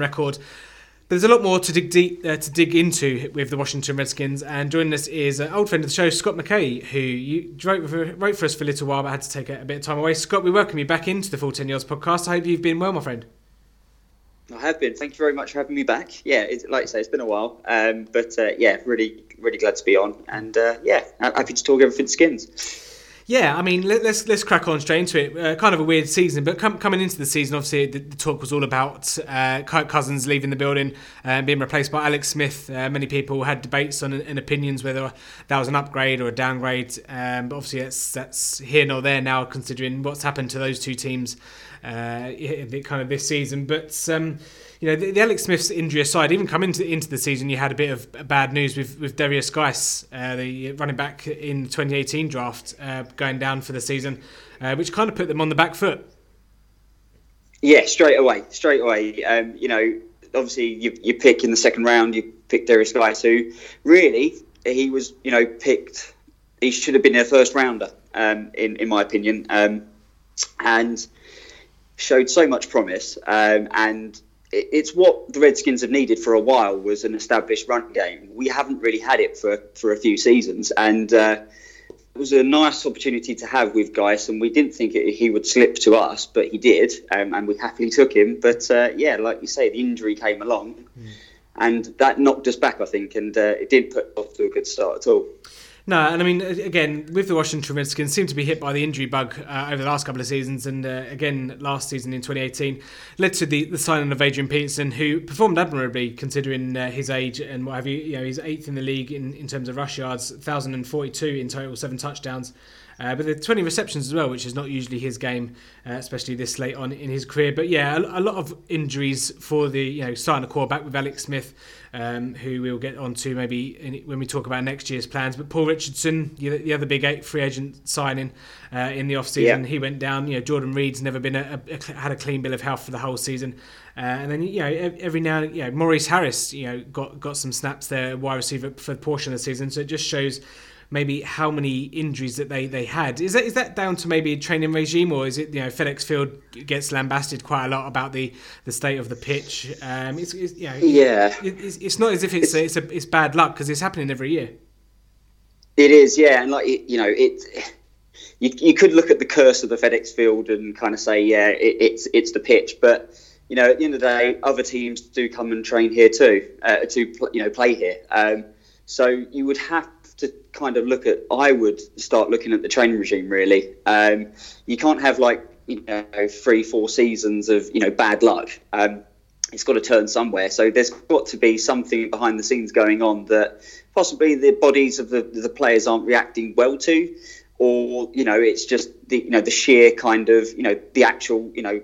record there's a lot more to dig deep uh, to dig into with the Washington Redskins, and joining us is an old friend of the show, Scott McKay, who you wrote for, wrote for us for a little while, but had to take a, a, bit of time away. Scott, we welcome you back into the Full Ten Yards podcast. I hope you've been well, my friend. I have been. Thank you very much for having me back. Yeah, like I say, it's been a while, um, but uh, yeah, really, really glad to be on, and uh, yeah, happy to talk everything skins. Yeah, I mean, let, us let's, crack on straight into it. Uh, kind of a weird season, but com- coming into the season, obviously the, the talk was all about uh, Kirk Cousins leaving the building and being replaced by Alex Smith. Uh, many people had debates on and opinions whether that was an upgrade or a downgrade. Um, but obviously, that's that's here nor there now, considering what's happened to those two teams uh, kind of this season. But um, you know, the, the, Alex Smith's injury aside, even coming into, into the season, you had a bit of bad news with with Derrius Guice, uh, the running back in the 2018 draft, uh, going down for the season, uh, which kind of put them on the back foot. Yeah, straight away, straight away. Um, you know, obviously you, you pick in the second round, you pick Derrius Guice, who really he was, you know, picked. He should have been their first rounder, um, in in my opinion, um, and showed so much promise. Um, and it's what the Redskins have needed for a while was an established run game. We haven't really had it for for a few seasons, and. Uh, it was a nice opportunity to have with Guice, and we didn't think it, he would slip to us, but he did, um, and we happily took him. But uh, yeah, like you say, the injury came along, mm. and that knocked us back, I think, and uh, it didn't put off to a good start at all. No, and I mean, again, with the Washington Redskins, seem to be hit by the injury bug uh, over the last couple of seasons, and uh, again last season in 2018 led to the, the signing of Adrian Peterson, who performed admirably considering uh, his age and what have you. You know, he's eighth in the league in, in terms of rush yards, 1,042 in total, seven touchdowns. Uh, but the 20 receptions as well, which is not usually his game, uh, especially this late on in his career. But yeah, a, a, lot of injuries for the you know starting a quarterback with Alex Smith, um, who we'll get onto maybe in, when we talk about next year's plans. But Paul Richardson, the other big free agent signing uh, in the offseason, yeah. he went down. You know, Jordan Reed's never been a, a, had a clean bill of health for the whole season. Uh, and then you know every now and you know Maurice Harris you know got got some snaps there wide receiver for a portion of the season so it just shows maybe how many injuries that they, they had. Is that is that down to maybe a training regime, or is it you know FedEx Field gets lambasted quite a lot about the, the state of the pitch? Um, it's, it's you know, yeah, it's, it's not as if it's it's, a, it's bad luck because it's happening every year. It is, yeah, and like you know it. You, you could look at the curse of the FedEx Field and kind of say, yeah, it, it's it's the pitch, but you know, at the end of the day, other teams do come and train here too, uh, to you know play here. Um, so you would have to kind of look at. I would start looking at the training regime. Really, um, you can't have like you know three, four seasons of you know bad luck. Um, it's got to turn somewhere. So there's got to be something behind the scenes going on that possibly the bodies of the, the players aren't reacting well to, or you know it's just the you know the sheer kind of you know the actual you know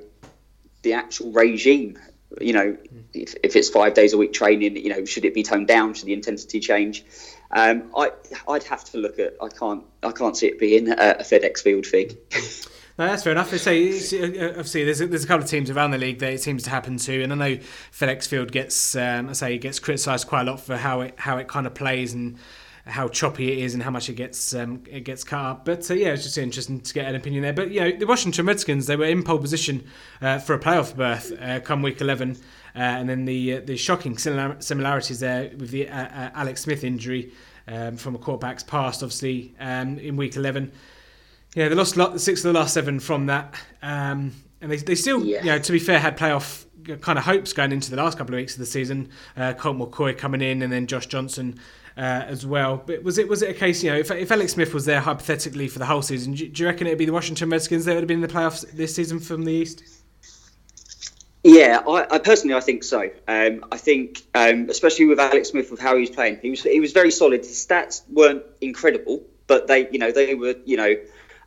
the actual regime you know, if, if, it's five days a week training, you know, should it be toned down? Should the intensity change? Um, I I'd have to look at. I can't I can't see it being a, a FedEx Field thing. No, that's fair enough. I say, uh, obviously, there's a, there's a couple of teams around the league that it seems to happen to, and I know FedEx Field gets, um, I say, gets criticised quite a lot for how it how it kind of plays and how choppy it is and how much it gets um, it gets cut up. But uh, yeah, it's just interesting to get an opinion there. But you know, the Washington Redskins they were in pole position uh, for a playoff berth uh, come week eleven, uh, and then the uh, the shocking similarities there with the uh, Alex Smith injury um, from a quarterback's past, obviously um, in week eleven. Yeah, they lost six of the last seven from that, um, and they, they still, yeah. you know, to be fair, had playoff kind of hopes going into the last couple of weeks of the season. Uh, Colt McCoy coming in, and then Josh Johnson uh, as well. But was it was it a case, you know, if, if Alex Smith was there hypothetically for the whole season, do, do you reckon it'd be the Washington Redskins that would have been in the playoffs this season from the East? Yeah, I, I, personally I think so. Um, I think, um, especially with Alex Smith, with how he was playing, he was he was very solid. His stats weren't incredible, but they you know they were you know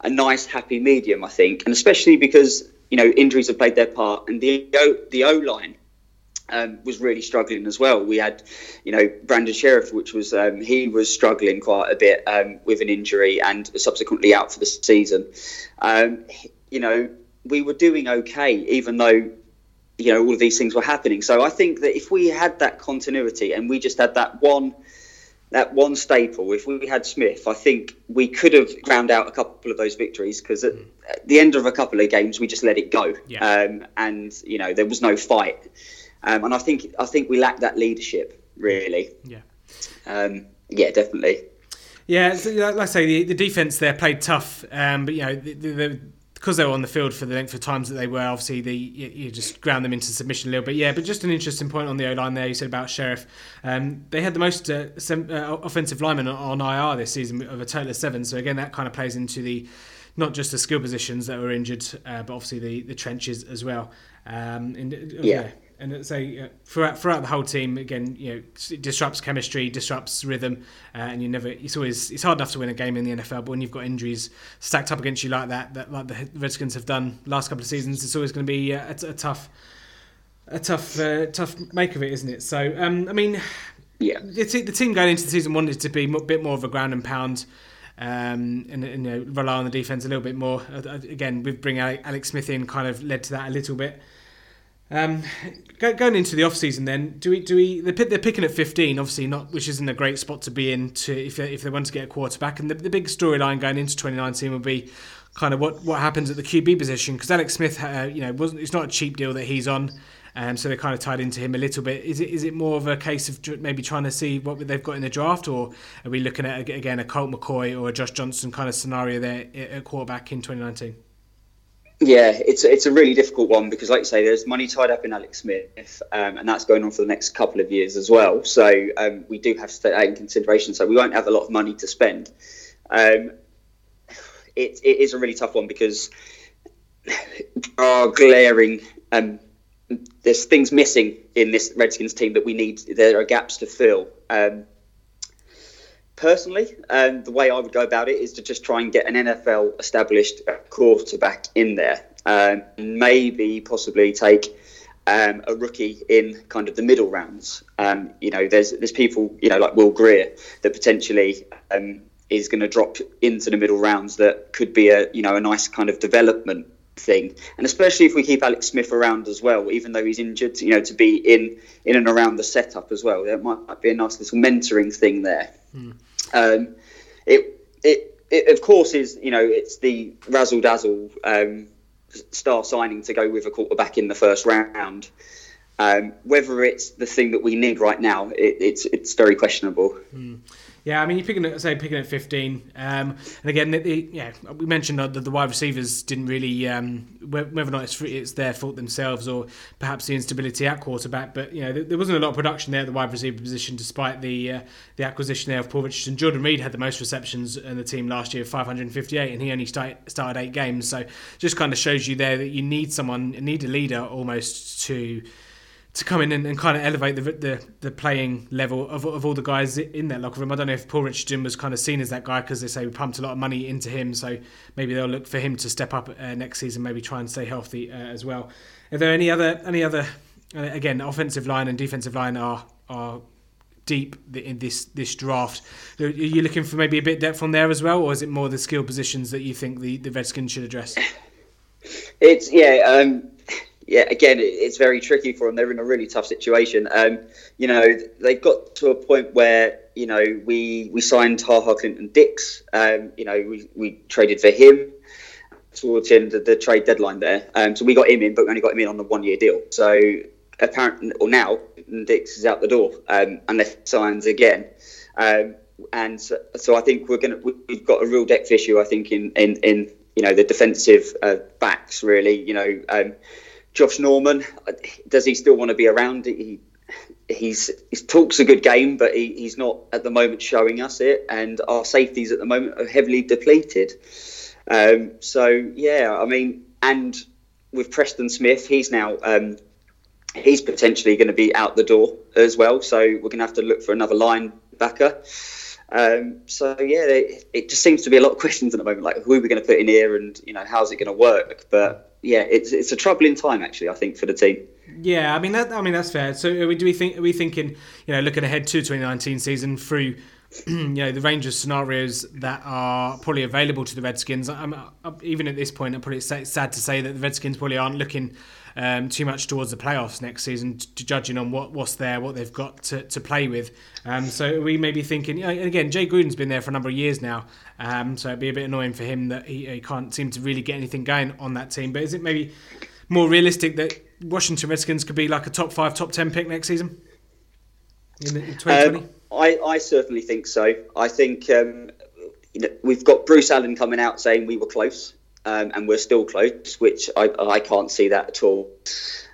a nice happy medium, I think, and especially because you know injuries have played their part, and the o, the O line um, was really struggling as well. We had, you know, Brandon Scherff, which was um, he was struggling quite a bit um, with an injury and subsequently out for the season. Um, you know, we were doing okay, even though you know all of these things were happening. So I think that if we had that continuity and we just had that one that one staple, if we had Smith, I think we could have ground out a couple of those victories because at, at, the end of a couple of games we just let it go, yeah. um, and you know there was no fight, um, and I think I think we lacked that leadership really. Yeah, um, yeah, definitely. Yeah, like I say, the, the defense there played tough, um, but you know the, the, because they were on the field for the length of times that they were, obviously the you, you, just ground them into submission a little bit. Yeah, but just an interesting point on the O line there. You said about Scherff. Um, they had the most uh, sem- uh, offensive linemen on IR this season of a total of seven. So again, that kind of plays into the not just the skill positions that were injured, uh, but obviously the, the trenches as well. Um, and, uh, yeah. yeah and say uh, throughout throughout the whole team again you know it disrupts chemistry disrupts rhythm uh, and you never it's always it's hard enough to win a game in the NFL but when you've got injuries stacked up against you like that that like the Redskins have done last couple of seasons it's always going to be uh, a, a, tough a tough uh, tough make of it isn't it so um, I mean yeah the, t- the team going into the season wanted to be a bit more of a ground and pound um, and, and you know, rely on the defense a little bit more. Uh, again, with bringing Alex Smith in, kind of led to that a little bit. Um, going into the off season, then do we do we they're, they're picking at fifteen, obviously not, which isn't a great spot to be in to if they, if they want to get a quarterback. And the, the big storyline going into 2019 will be kind of what, what happens at the QB position because Alex Smith, uh, you know, wasn't it's not a cheap deal that he's on. Um, so they're kind of tied into him a little bit. Is it is it more of a case of maybe trying to see what they've got in the draft, or are we looking at again a Colt McCoy or a Josh Johnson kind of scenario there at quarterback in 2019? Yeah, it's it's a really difficult one because, like you say, there's money tied up in Alex Smith, um, and that's going on for the next couple of years as well. So um, we do have to take that in consideration. So we won't have a lot of money to spend. Um, it, it is a really tough one because are glaring um, there's things missing in this Redskins team that we need. There are gaps to fill. Um, personally, um, the way I would go about it is to just try and get an NFL established quarterback in there. Um, maybe possibly take um, a rookie in kind of the middle rounds. Um, you know, there's there's people you know like Will Grier that potentially um, is going to drop into the middle rounds that could be a you know a nice kind of development thing. And especially if we keep Alex Smith around as well, even though he's injured, you know, to be in in and around the setup as well. There might, might be a nice little mentoring thing there. Mm. Um, it, it, it of course is you know it's the razzle dazzle um, star signing to go with a quarterback in the first round. Um, whether it's the thing that we need right now, it, it's it's very questionable. Mm. Yeah, I mean, you're picking at say picking at 15, um, and again, yeah, we mentioned that the, wide receivers didn't really um, whether or not it's, it's their fault themselves or perhaps the instability at quarterback, but you know there, there wasn't a lot of production there at the wide receiver position despite the uh, the acquisition there of Paul Richardson. Jordan Reed had the most receptions in the team last year, 558, and he only start, started eight games, so just kind of shows you there that you need someone, need a leader almost to to come in and, and kind of elevate the, the, the playing level of, of all the guys in that locker room. I don't know if Paul Richardson was kind of seen as that guy because they say we pumped a lot of money into him, so maybe they'll look for him to step up uh, next season, maybe try and stay healthy uh, as well. Are there any other any other uh, again offensive line and defensive line are are deep in this this draft? Are you looking for maybe a bit depth on there as well, or is it more the skill positions that you think the the Redskins should address? It's yeah. Um yeah, again, it's very tricky for them. They're in a really tough situation. Um, you know, they got to a point where you know we we signed Ha Ha Clinton-Dix. Um, you know, we, we traded for him towards the end of the trade deadline there. Um, so we got him in, but we only got him in on a one year deal. So apparently, or now, Dix is out the door um, unless signs again. Um, and so, so, I think we're gonna we've got a real depth issue. I think in in, in you know the defensive uh, backs really. You know um, Josh Norman, does he still want to be around? He he's he talks a good game, but he, he's not at the moment showing us it. And our safeties at the moment are heavily depleted. Um, so yeah, I mean, and with Preston Smith, he's now um, he's potentially going to be out the door as well. So we're going to have to look for another linebacker. Um, so yeah, it, it, just seems to be a lot of questions at the moment, like who are we going to put in here, and you know how's it going to work. But yeah, it's it's a troubling time actually. I think for the team. Yeah, I mean that. I mean that's fair. So uh, we, do we think? Are we thinking? You know, looking ahead to 2019 season through. you know the range of scenarios that are probably available to the Redskins. I'm, I'm, even at this point, I'm probably sad to say that the Redskins probably aren't looking um, too much towards the playoffs next season, to judging on what, what's there, what they've got to, to play with. Um, so we may be thinking, you know, again, Jay Gruden's been there for a number of years now, um, so it'd be a bit annoying for him that he, he can't seem to really get anything going on that team. But is it maybe more realistic that Washington Redskins could be like a top five, top ten pick next season in, in 2020? Um, I, I certainly think so. I think um, you know, we've got Bruce Allen coming out saying we were close um, and we're still close, which I, I can't see that at all.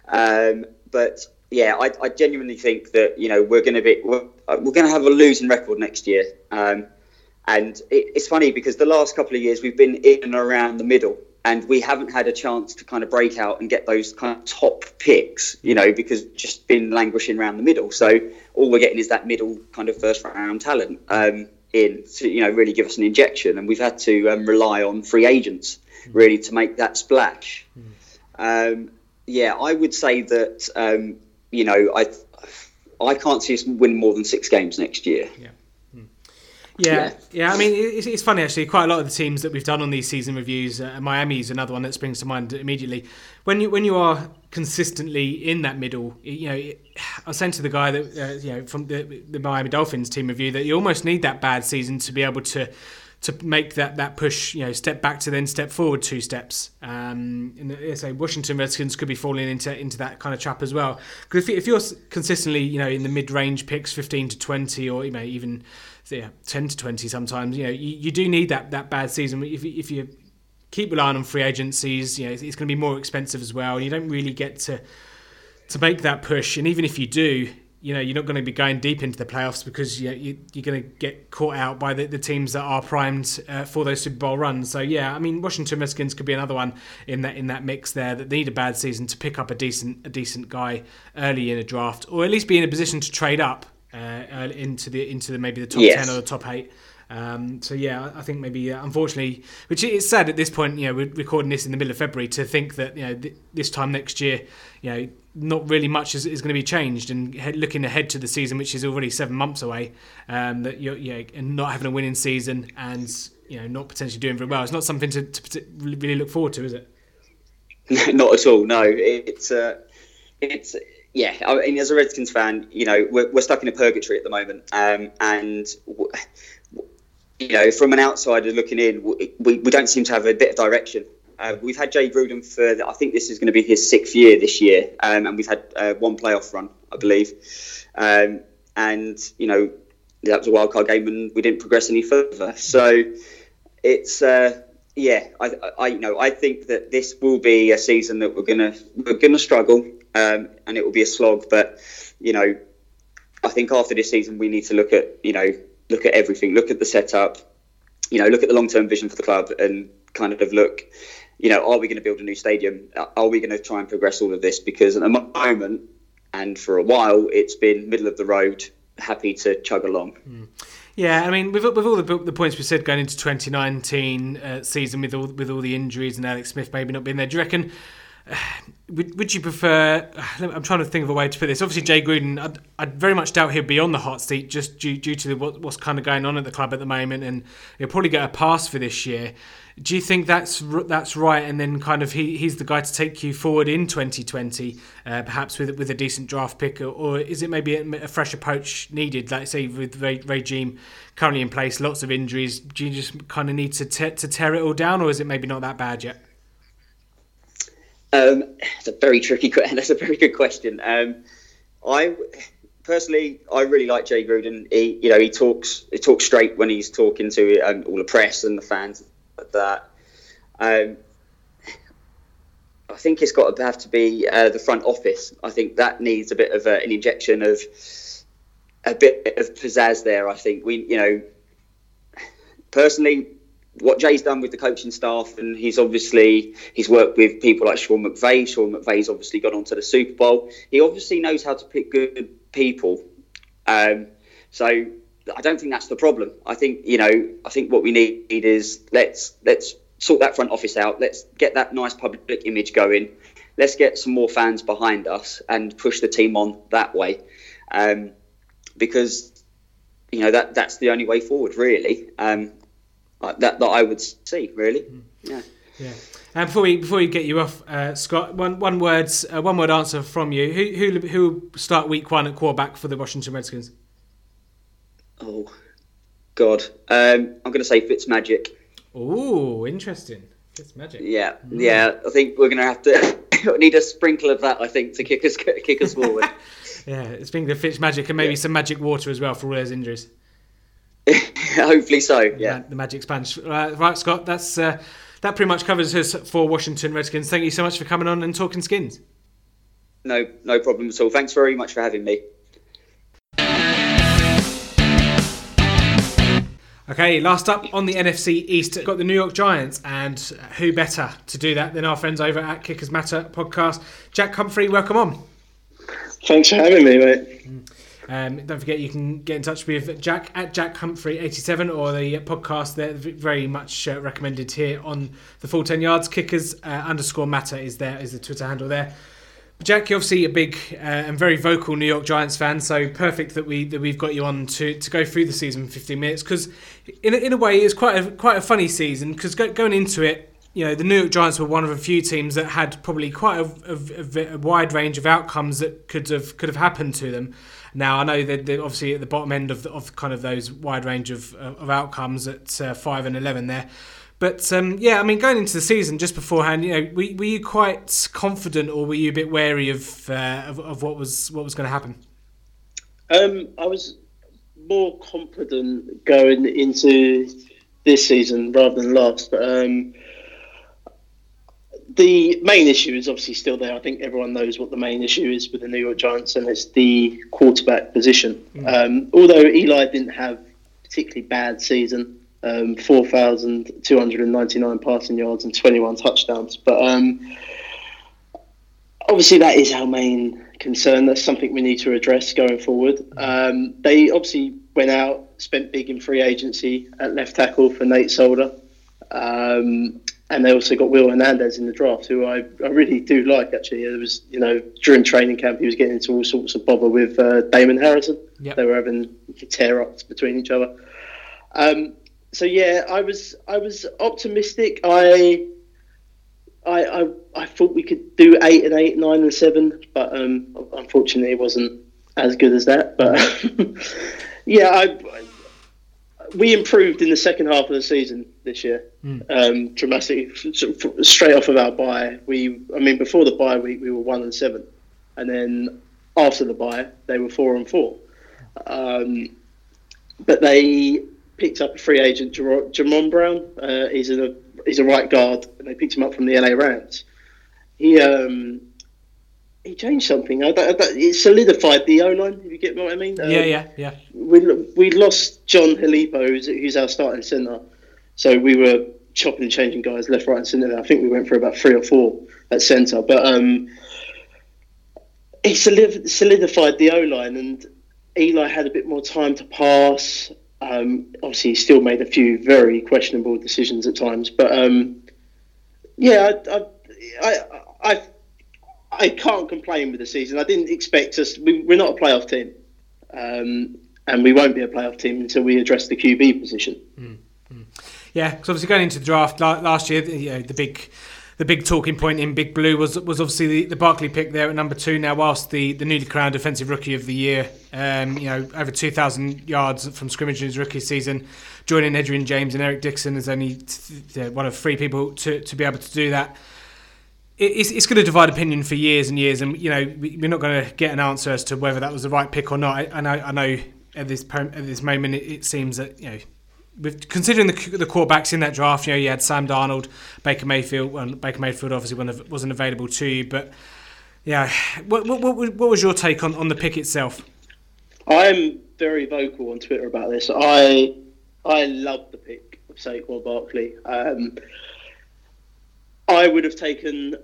Um, but yeah, I, I, genuinely think that you know we're going to be we're, we're going to have a losing record next year. Um, and it, it's funny because the last couple of years we've been in and around the middle, and we haven't had a chance to kind of break out and get those kind of top picks, you know, because just been languishing around the middle. So all we're getting is that middle kind of first round talent um, in to you know really give us an injection, and we've had to um, rely on free agents really to make that splash. Um, yeah, I would say that um, you know I I can't see us win more than six games next year. Yeah. Yeah, yeah, yeah. I mean, it's, it's, funny actually. Quite a lot of the teams that we've done on these season reviews, uh, Miami is another one that springs to mind immediately. When you when you are consistently in that middle, you know, I was saying to the guy that uh, you know from the, the Miami Dolphins team review that you almost need that bad season to be able to to make that, that push, you know, step back to then step forward two steps. Um, and the, say Washington Redskins could be falling into into that kind of trap as well. Because if, if you're consistently, you know, in the mid range picks, fifteen to twenty, or you know even yeah, ten to twenty sometimes, you know, you, you do need that that bad season. If if you keep relying on free agencies, you know, it's, it's going to be more expensive as well. You don't really get to to make that push, and even if you do, you know you're not going to be going deep into the playoffs because you, you, are going to get caught out by the, the teams that are primed uh, for those Super Bowl runs. So yeah, I mean Washington Redskins could be another one in that in that mix there that need a bad season to pick up a decent a decent guy early in a draft or at least be in a position to trade up uh, into the into the maybe the top yes. ten or the top eight. Um, so yeah, I think maybe uh, unfortunately, which is sad at this point. You know, we're recording this in the middle of February to think that you know th- this time next year, you know, not really much is, is going to be changed. And he- looking ahead to the season, which is already seven months away, um, that you're you know, and not having a winning season and you know not potentially doing very well, it's not something to, to really look forward to, is it? not at all. No, it's uh, it's yeah, I mean, as a Redskins fan, you know, we're, we're stuck in a purgatory at the moment, um, and you know, from an outsider looking in, we, we don't seem to have a bit of direction. Uh, we've had Jay Gruden for, I think this is going to be his sixth year this year, um, and we've had uh, one playoff run, I believe. Um, and, you know, that was a wild card game and we didn't progress any further. So it's, uh, yeah, I, I, you know, I think that this will be a season that we're gonna we're gonna struggle, um, and it will be a slog. But you know, I think after this season we need to look at you know look at everything, look at the setup, you know, look at the long term vision for the club, and kind of look, you know, are we going to build a new stadium? Are we going to try and progress all of this? Because at the moment, and for a while, it's been middle of the road, happy to chug along. Mm. Yeah, I mean, with, with all the, the points we said going into 2019 uh, season, with all with all the injuries and Alex Smith maybe not being there, do you reckon? would, would you prefer? I'm trying to think of a way to put this. Obviously, Jay Gruden, I'd very much doubt he'll be on the hot seat just due, due to what, what's kind of going on at the club at the moment, and he'll probably get a pass for this year. Do you think that's that's right? And then kind of he, he's the guy to take you forward in 2020, uh, perhaps with with a decent draft pick, or, or is it maybe a, a, fresh approach needed? Like say with the regime currently in place, lots of injuries. Do you just kind of need to te- to tear it all down, or is it maybe not that bad yet? Um, it's a very tricky. Question. That's a very good question. Um, I personally, I really like Jay Gruden. He, you know, he talks he talks straight when he's talking to um, all the press and the fans. But that, um, I think it's got to have to be uh, the front office. I think that needs a bit of a, an injection of a bit of pizzazz there. I think we, you know, personally, what Jay's done with the coaching staff, and he's obviously he's worked with people like Sean McVay. Sean McVay's obviously gone on to the Super Bowl. He obviously knows how to pick good people. Um, so I don't think that's the problem. I think you know I think what we need is let's let's sort that front office out. Let's get that nice public image going. Let's get some more fans behind us and push the team on that way, um, because you know that that's the only way forward, really. Um, that that I would see really. Mm. Yeah. Yeah. And before we before we get you off, uh, Scott, one one words uh, one word answer from you. Who who who start week one at quarterback for the Washington Redskins? Oh, God, um, I'm going to say Fitzmagic. Oh, interesting. Fitzmagic. Yeah, mm. yeah. I think we're going to have to need a sprinkle of that. I think to kick us kick us forward. yeah, it's being the Fitzmagic and maybe yeah. some magic water as well for all those injuries. Hopefully so. Yeah. The, the Magic Sponge. Uh, right, Scott. That's uh, that pretty much covers us for Washington Redskins. Thank you so much for coming on and talking skins. No, no problem at all. Thanks very much for having me. Okay, last up on the NFC East, got the New York Giants, and who better to do that than our friends over at Kickers Matter podcast? Jack Humphrey, welcome on. Thanks for having me, mate. Mm. Um, don't forget you can get in touch with Jack at Jack Humphrey 87 or the podcast that very much uh, recommended here on the full 10 yards. Kickers uh, underscore matter is there is the Twitter handle there. Jack, you're obviously a big uh, and very vocal New York Giants fan, so perfect that we that we've got you on to, to go through the season in 15 minutes. Because in a, in a way, it's quite a quite a funny season. Because go, going into it, you know, the New York Giants were one of a few teams that had probably quite a, a, a wide range of outcomes that could have could have happened to them. Now I know that they're obviously at the bottom end of, of kind of those wide range of, of outcomes at uh, five and eleven there. But um, yeah, I mean, going into the season just beforehand, you know, were, were you quite confident, or were you a bit wary of uh, of, of, what was what was going to happen? Um, I was more confident going into this season rather than last. Um, the main issue is obviously still there. I think everyone knows what the main issue is with the New York Giants, and it's the quarterback position. Mm. Um, although Eli didn't have particularly bad season um, 4,299 passing yards and 21 touchdowns. But um, obviously, that is our main concern. That's something we need to address going forward. Um, they obviously went out, spent big in free agency at left tackle for Nate Solder. Um, and they also got Will Hernandez in the draft, who I, I really do like. Actually, it was you know during training camp he was getting into all sorts of bother with uh, Damon Harrison. Yep. They were having tear ups between each other. Um, so yeah, I was I was optimistic. I I, I, I thought we could do eight and eight, nine and seven, but um, unfortunately it wasn't as good as that. But yeah, I, we improved in the second half of the season this year, mm. um, dramatically. Straight off of our bye, we I mean before the bye week we were one and seven, and then after the bye they were four and four. Um, but they picked up a free agent, Jamon Brown. Uh, he's a he's a right guard, and they picked him up from the LA Rams. He um, he changed something. I, I, it solidified the O line. If you get what I mean. Um, yeah, yeah, yeah. We we lost Jon Halapio, who's, who's our starting centre. So we were chopping and changing guys left, right, and centre. I think we went for about three or four at centre, but um, solidified the O line, and Eli had a bit more time to pass. Um, obviously, he still made a few very questionable decisions at times, but um, yeah, I, I, I, I, can't complain with the season. I didn't expect us. We, are not a playoff team, um, and we won't be a playoff team until we address the QB position. Mm-hmm. Yeah, because obviously going into the draft last year, you know, the big the big talking point in Big Blue was was obviously the, the Barkley pick there at number two. Now, whilst the, the newly crowned Defensive Rookie of the Year, um, you know, over 2,000 yards from scrimmage in his rookie season, joining Edgerrin James and Eric Dickerson as only one of three people to, to be able to do that. It's, it's going to divide opinion for years and years, and you know we're not going to get an answer as to whether that was the right pick or not. I, know, I know at this at this moment it seems that you know with considering the, the quarterbacks in that draft, you know, you had Sam Darnold, Baker Mayfield. Well, Baker Mayfield obviously wasn't available to you, but yeah, what, what, what, what was your take on, on the pick itself? I'm very vocal on Twitter about this. I I love the pick of Saquon Barkley. Um, I would have taken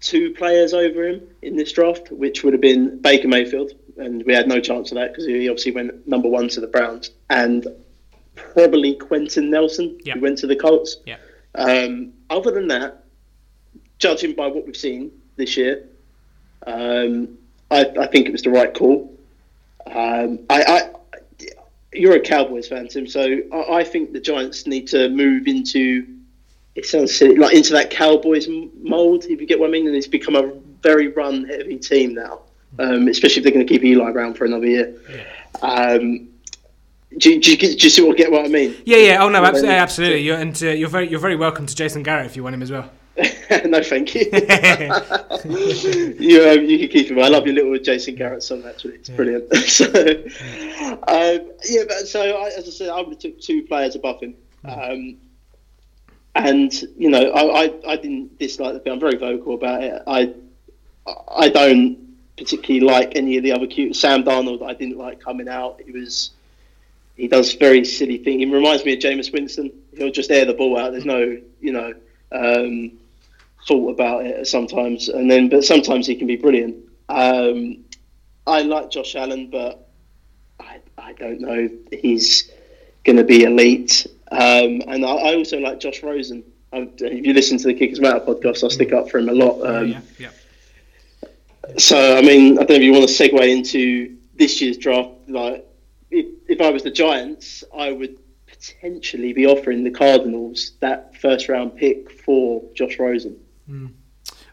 two players over him in this draft, which would have been Baker Mayfield, and we had no chance of that because he obviously went number one to the Browns, and probably Quenton Nelson, who went to the Colts. Yeah. Um, other than that, judging by what we've seen this year, um, I, I, think it was the right call. Um, I, I, you're a Cowboys fan, Tim, so I, I, think the Giants need to move into. It sounds silly, like into that Cowboys mold, if you get what I mean, and it's become a very run-heavy team now, um, especially if they're going to keep Eli around for another year. Yeah. Do, do, do, you see what get what I mean? Yeah, yeah. Oh no, absolutely, absolutely. You're, and uh, you're very you're very welcome to Jason Garrett if you want him as well. no, thank you. you, um, you can keep him. I love your little Jason Garrett song. Actually, it's yeah. brilliant. so, um, yeah, but so I, as I said, I would have took two players above him. Hmm. Um, and you know, I, I, I didn't dislike the film. I'm very vocal about it. I I don't particularly like any of the other cute Sam Darnold. I didn't like coming out. He was he does very silly things. He reminds me of Jameis Winston. He'll just air the ball out. There's no, you know, um, thought about it sometimes. And then, but sometimes he can be brilliant. Um, I like Josh Allen, but I, I don't know. He's going to be elite. Um, and I, I, also like Josh Rosen. I, if you listen to the Kickers Matter podcast, I stick up for him a lot. Um, yeah, yeah. So I mean, I don't know if you want to segue into this year's draft. Like, if, if I was the Giants, I would potentially be offering the Cardinals that first round pick for Josh Rosen. Mm.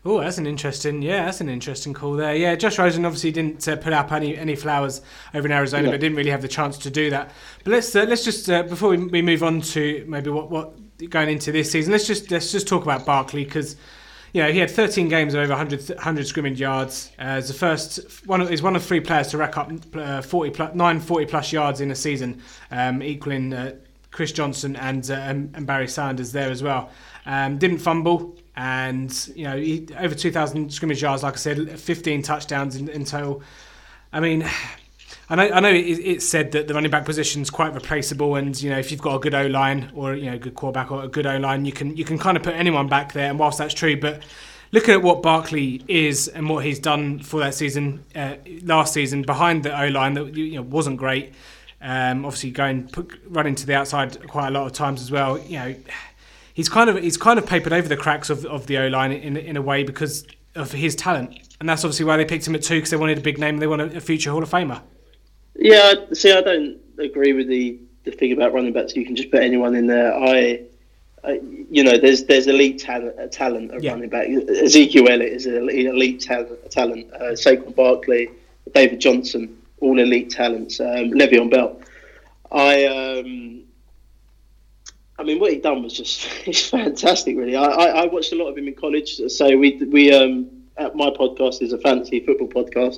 Oh, that's an interesting. Yeah, that's an interesting call there. Yeah, Josh Rosen obviously didn't uh, put up any any flowers over in Arizona, but didn't really have the chance to do that. But let's uh, let's just uh, before we, we move on to maybe what what going into this season, let's just let's just talk about Barkley because you know, he had 13 games of over 100, 100 scrimmage yards. Uh, the first one, he's one of three players to rack up uh, 40 plus, 9 40 plus yards in a season, um, equaling uh, Chris Johnson and, uh, and Barry Sanders there as well. Um, didn't fumble, and you know, he, over 2,000 scrimmage yards, like I said, 15 touchdowns in, in total. I mean. I know, I know it's said that the running back position is quite replaceable, and you know if you've got a good O line or you know a good quarterback or a good O line, you can you can kind of put anyone back there. And whilst that's true, but looking at what Barkley is and what he's done for that season, uh, last season behind the O line that you know wasn't great. Um, obviously, going put, running to the outside quite a lot of times as well. You know, he's kind of he's kind of papered over the cracks of, of the O line in in a way because of his talent, and that's obviously why they picked him at two because they wanted a big name and they want a, a future Hall of Famer. Yeah, see, I don't agree with the, the thing about running backs. You can just put anyone in there. I, I you know, there's there's elite talent, talent at yeah. running back. Ezekiel Elliott is an elite talent. talent. Uh, Saquon Barkley, David Johnson, all elite talents. Um, Le'Veon Bell. I, um, I mean, what he done was just it's fantastic. Really, I, I, I, watched a lot of him in college. So we we um, at my podcast is a fantasy football podcast.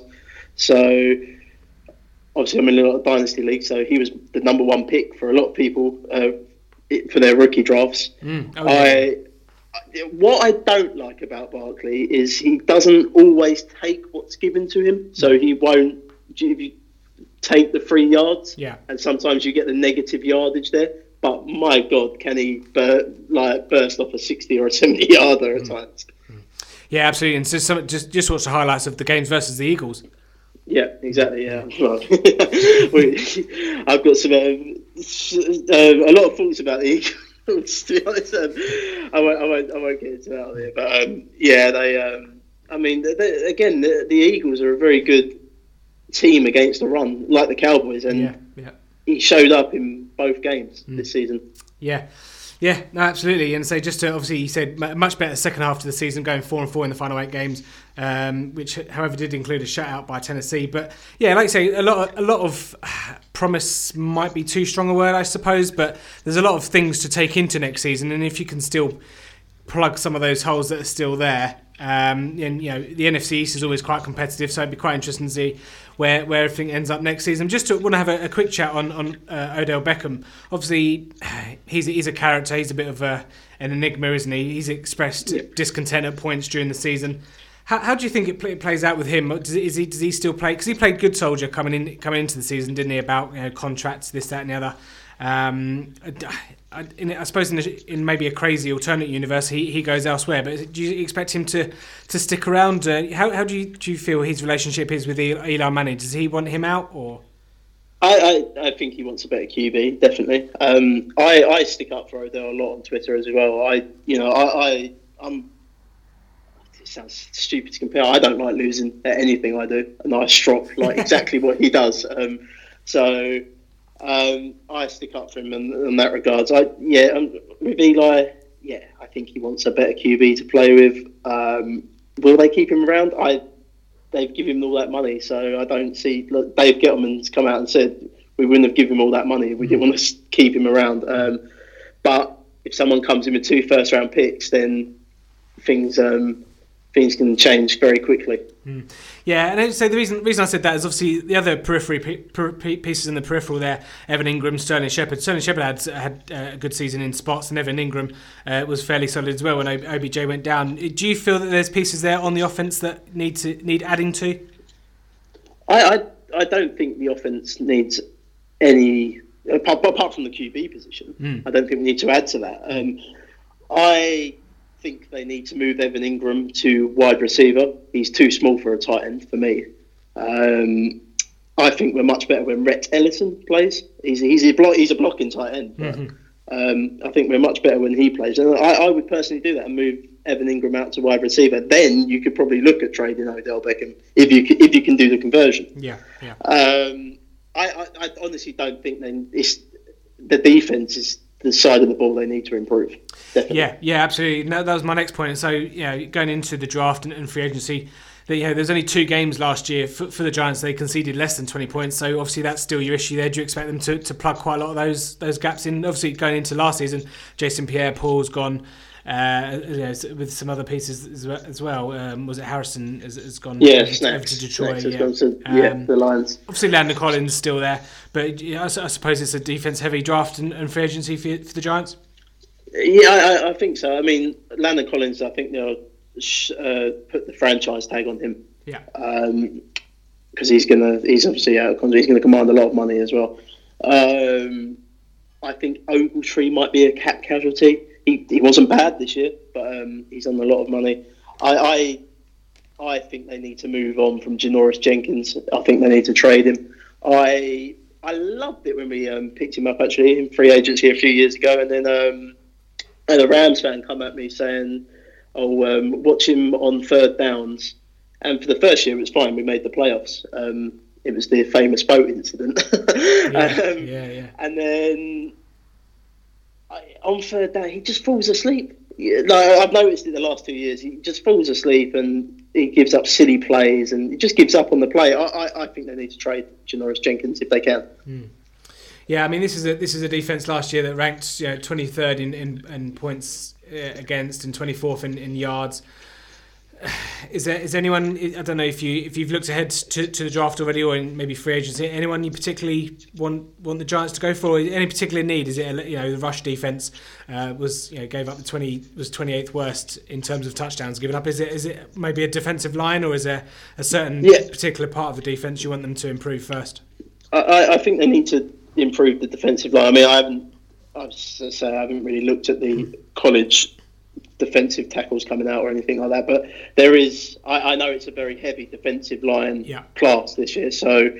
So obviously I'm in a lot of dynasty leagues, so he was the number one pick for a lot of people uh, for their rookie drafts. Mm, okay. I what I don't like about Barkley is he doesn't always take what's given to him, so he won't take the free yards. Yeah, and sometimes you get the negative yardage there. But my God, can he bur- like burst off a sixty or a seventy yarder at mm. times? Yeah, absolutely. And so some, just just watch the highlights of the games versus the Eagles. Yeah, exactly. Yeah, I've got some um, uh, a lot of thoughts about the Eagles. to be honest, um, I won't, I won't, I won't get into that there. But um, yeah, they. Um, I mean, they, again, the, the, Eagles are a very good team against the run, like the Cowboys, and yeah, yeah. he showed up in both games mm. this season. Yeah. Yeah, no, absolutely. And so just to obviously, he said much better second half of the season, going four and four in the final eight games, um, which, however, did include a shutout by Tennessee. But yeah, like I say, a lot, of, a lot of promise might be too strong a word, I suppose. But there's a lot of things to take into next season, and if you can still plug some of those holes that are still there, um, and you know the NFC East is always quite competitive, so it'd be quite interesting to see where, where everything ends up next season. Just to want to have a, a quick chat on on uh, Odell Beckham. Obviously, he's he's a character. He's a bit of a, an enigma, isn't he? He's expressed yeah. discontent at points during the season. How, how do you think it play, plays out with him? Does, is he does he still play? Because he played good soldier coming in coming into the season, didn't he? About you know, contracts, this, that, and the other. Um, I, in, I suppose in, in, maybe a crazy alternate universe, he, he goes elsewhere. But do you expect him to, to stick around? Uh, how how do you do you feel his relationship is with Eli Manning? Does he want him out or? I, I, I think he wants a better QB, definitely. Um, I, I stick up for Odell a lot on Twitter as well. I you know I, I I'm it sounds stupid to compare. I don't like losing at anything I do, and I strop like exactly what he does. Um, so um, I stick up for him in, in that regards. I yeah, um, with Eli, yeah, I think he wants a better QB to play with. Um, will they keep him around? I they've given him all that money, so I don't see. Look, Dave Gettleman's come out and said we wouldn't have given him all that money. If we didn't want to keep him around. Um, but if someone comes in with two first round picks, then things um, things can change very quickly. Mm. Yeah, and so the reason reason I said that is obviously the other periphery pieces in the peripheral there. Evan Engram, Sterling Shepard. Sterling Shepard had had uh, a good season in spots, and Evan Engram uh, was fairly solid as well when OBJ went down. Do you feel that there's pieces there on the offense that need to need adding to? I I, I don't think the offense needs any apart, apart from the QB position. Mm. I don't think we need to add to that. Um, I think they need to move Evan Engram to wide receiver. He's too small for a tight end for me. Um, I think we're much better when Rhett Ellison plays. He's he's a block, he's a blocking tight end. But, mm-hmm. um, I think we're much better when he plays. And I, I, would personally do that and move Evan Engram out to wide receiver, then you could probably look at trading Odell Beckham if you can, if you can do the conversion. Yeah, yeah. Um, I, I, I honestly don't think then it's the defense is the side of the ball they need to improve. Definitely. Yeah, yeah, absolutely. No, that was my next point. And so, yeah, going into the draft and, and free agency, that, you know, there's only two games last year for, for, the Giants. They conceded less than 20 points. So obviously that's still your issue there. Do you expect them to, to plug quite a lot of those those gaps in? Obviously going into last season, Jason Pierre-Paul's gone. Uh, you know, with some other pieces as well. Um, was it Harrison has, has gone yeah, over, Snacks, over to Detroit? Yeah. To, yeah, um, the Lions. Obviously, Landon Collins still there, but I, I suppose it's a defense-heavy draft and, and, free agency for, for the Giants. Yeah, I, I, think so. I mean, Landon Collins, I think they'll uh, put the franchise tag on him. Yeah. Because um, he's gonna, he's obviously out of contract. He's going to command a lot of money as well. Um, I think Ogletree might be a cap casualty he, he wasn't bad this year, but um, he's on a lot of money. I, I, I think they need to move on from Janoris Jenkins. I think they need to trade him. I I loved it when we um, picked him up actually in free agency a few years ago, and then um, and a Rams fan come at me saying, "Oh, um, watch him on third downs." And for the first year, it was fine. We made the playoffs. Um, it was the famous boat incident. yeah, um, yeah, yeah. And then on third down, he just falls asleep. Like I've noticed it the last two years, he just falls asleep and he gives up silly plays and he just gives up on the play. I, I, I think they need to trade Janoris Jenkins if they can. Mm. Yeah, I mean this is a this is a defense last year that ranked you know, 23rd in, in, in points uh, against and 24th in, in yards is there is anyone I don't know if you if you've looked ahead to, to the draft already or in maybe free agency anyone you particularly want want the Giants to go for? Any particular need? Is it a, you know the rush defense uh, was you know gave up the 20 was 28th worst in terms of touchdowns given up? Is it is it maybe a defensive line or is there a certain yeah. particular part of the defense you want them to improve first? I, I think they need to improve the defensive line. I mean I haven't I say I haven't really looked at the college defensive tackles coming out or anything like that. But there is, I, I know it's a very heavy defensive line yeah. class this year. So,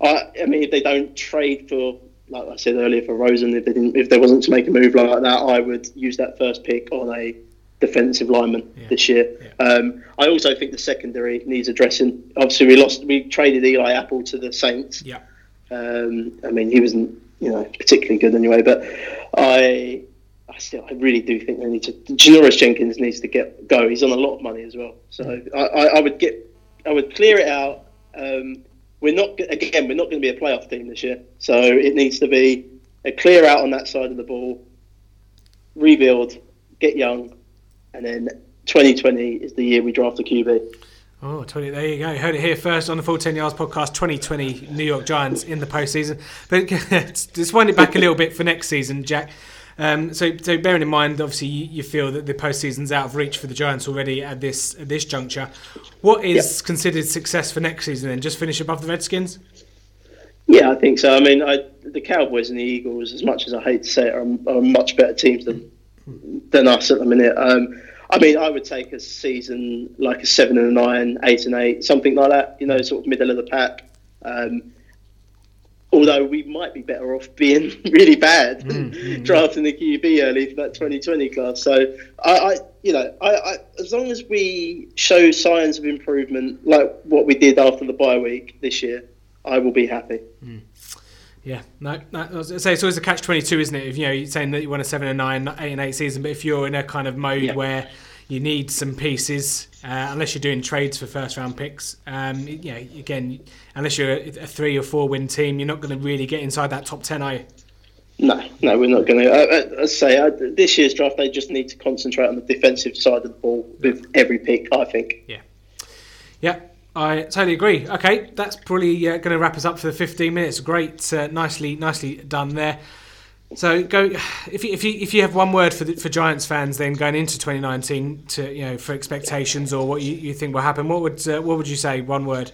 I, I mean, if they don't trade for, like I said earlier, for Rosen, if they didn't, if there wasn't to make a move like that, I would use that first pick on a defensive lineman yeah. this year. Yeah. Um, I also think the secondary needs addressing. Obviously, we lost, we traded Eli Apple to the Saints. Yeah. Um, I mean, he wasn't, you know, particularly good anyway, but I I still, I really do think they need to. Janoris Jenkins needs to get go. He's on a lot of money as well, so I, I, I would get, I would clear it out. Um, we're not again, we're not going to be a playoff team this year, so it needs to be a clear out on that side of the ball, rebuild, get young, and then 2020 is the year we draft a QB. Oh, 20, there you go. Heard it here first on the Full 10 Yards podcast 2020 New York Giants in the postseason. But just wind it back a little bit for next season, Jack. Um, so, so bearing in mind, obviously, you, you, feel that the postseason's out of reach for the Giants already at this at this juncture. What is yep. considered success for next season? Then just finish above the Redskins. Yeah, I think so. I mean, I, the Cowboys and the Eagles, as much as I hate to say it, are, are much better teams than than us at the minute. Um, I mean, I would take a season like a seven and a nine, eight and eight, something like that. You know, sort of middle of the pack. Um, although we might be better off being really bad mm, mm, drafting the QB early for that 2020 class. So I, I you know, I, I, as long as we show signs of improvement, like what we did after the bye week this year, I will be happy. Mm. Yeah, no, no say it's always a catch twenty two, isn't it? If you know you're saying that you want a seven and nine, eight and eight season, but if you're in a kind of mode yeah. where you need some pieces, uh, unless you're doing trades for first round picks. Um, you know, again, unless you're a, a three or four win team, you're not going to really get inside that top ten, are you? No, no, we're not going to. Uh, I say uh, this year's draft, they just need to concentrate on the defensive side of the ball with every pick. I think. Yeah. Yeah. I totally agree. Okay, that's probably uh, going to wrap us up for the 15 minutes. Great, uh, nicely, nicely done there. So go if you, if you if you have one word for the, for Giants fans then going into 2019 to you know for expectations or what you, you think will happen what would uh, what would you say one word?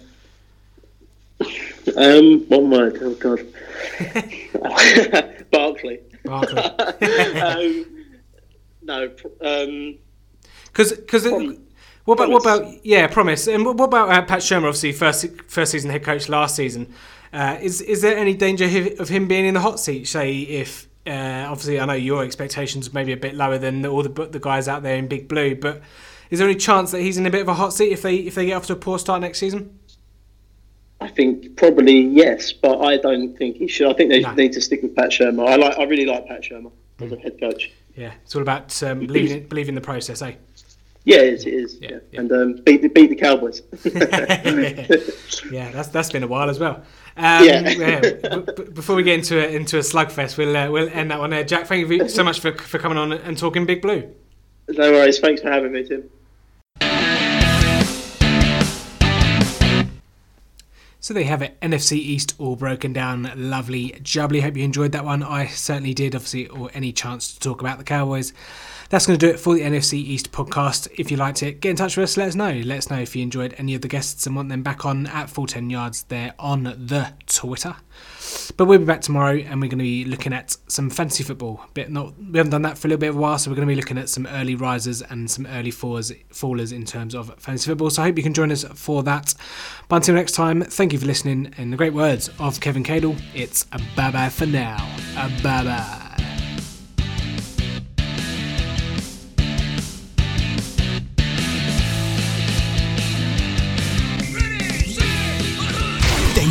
Um, one word. Oh God, Barkley. Barkley. um, no. Because um, because. What about what about yeah promise and what about uh, Pat Shurmur obviously first first season head coach last season uh, is is there any danger of him being in the hot seat say if Uh, obviously, I know your expectations may be a bit lower than all the the guys out there in Big Blue, but is there any chance that he's in a bit of a hot seat if they if they get off to a poor start next season? I think probably yes, but I don't think he should. I think they no. need to stick with Pat Shurmur. I like, I really like Pat Shurmur mm. as a head coach. Yeah, it's all about um, believing, believing the process, eh? Yeah, it is. It is. Yeah, yeah. yeah. and um, beat the beat the Cowboys. yeah, that's that's been a while as well. Um, yeah. B- before we get into a, into a slugfest, we'll uh, we'll end that one there. Jack, thank you so much for for coming on and talking Big Blue. No worries. Thanks for having me, Tim. So they have it, NFC East all broken down, lovely, jubbly. Hope you enjoyed that one. I certainly did, obviously, or any chance to talk about the Cowboys. That's going to do it for the NFC East podcast. If you liked it, get in touch with us. Let us know. Let us know if you enjoyed any of the guests and want them back on at full 10 yards there on the Twitter. But we'll be back tomorrow and we're going to be looking at some fantasy football. Bit not we haven't done that for a little bit of a while, so we're going to be looking at some early risers and some early fallers, fallers in terms of fantasy football. So I hope you can join us for that. But until next time, thank you for listening. In the great words of Kevin Cadle, it's a bye bye for now. A bye bye.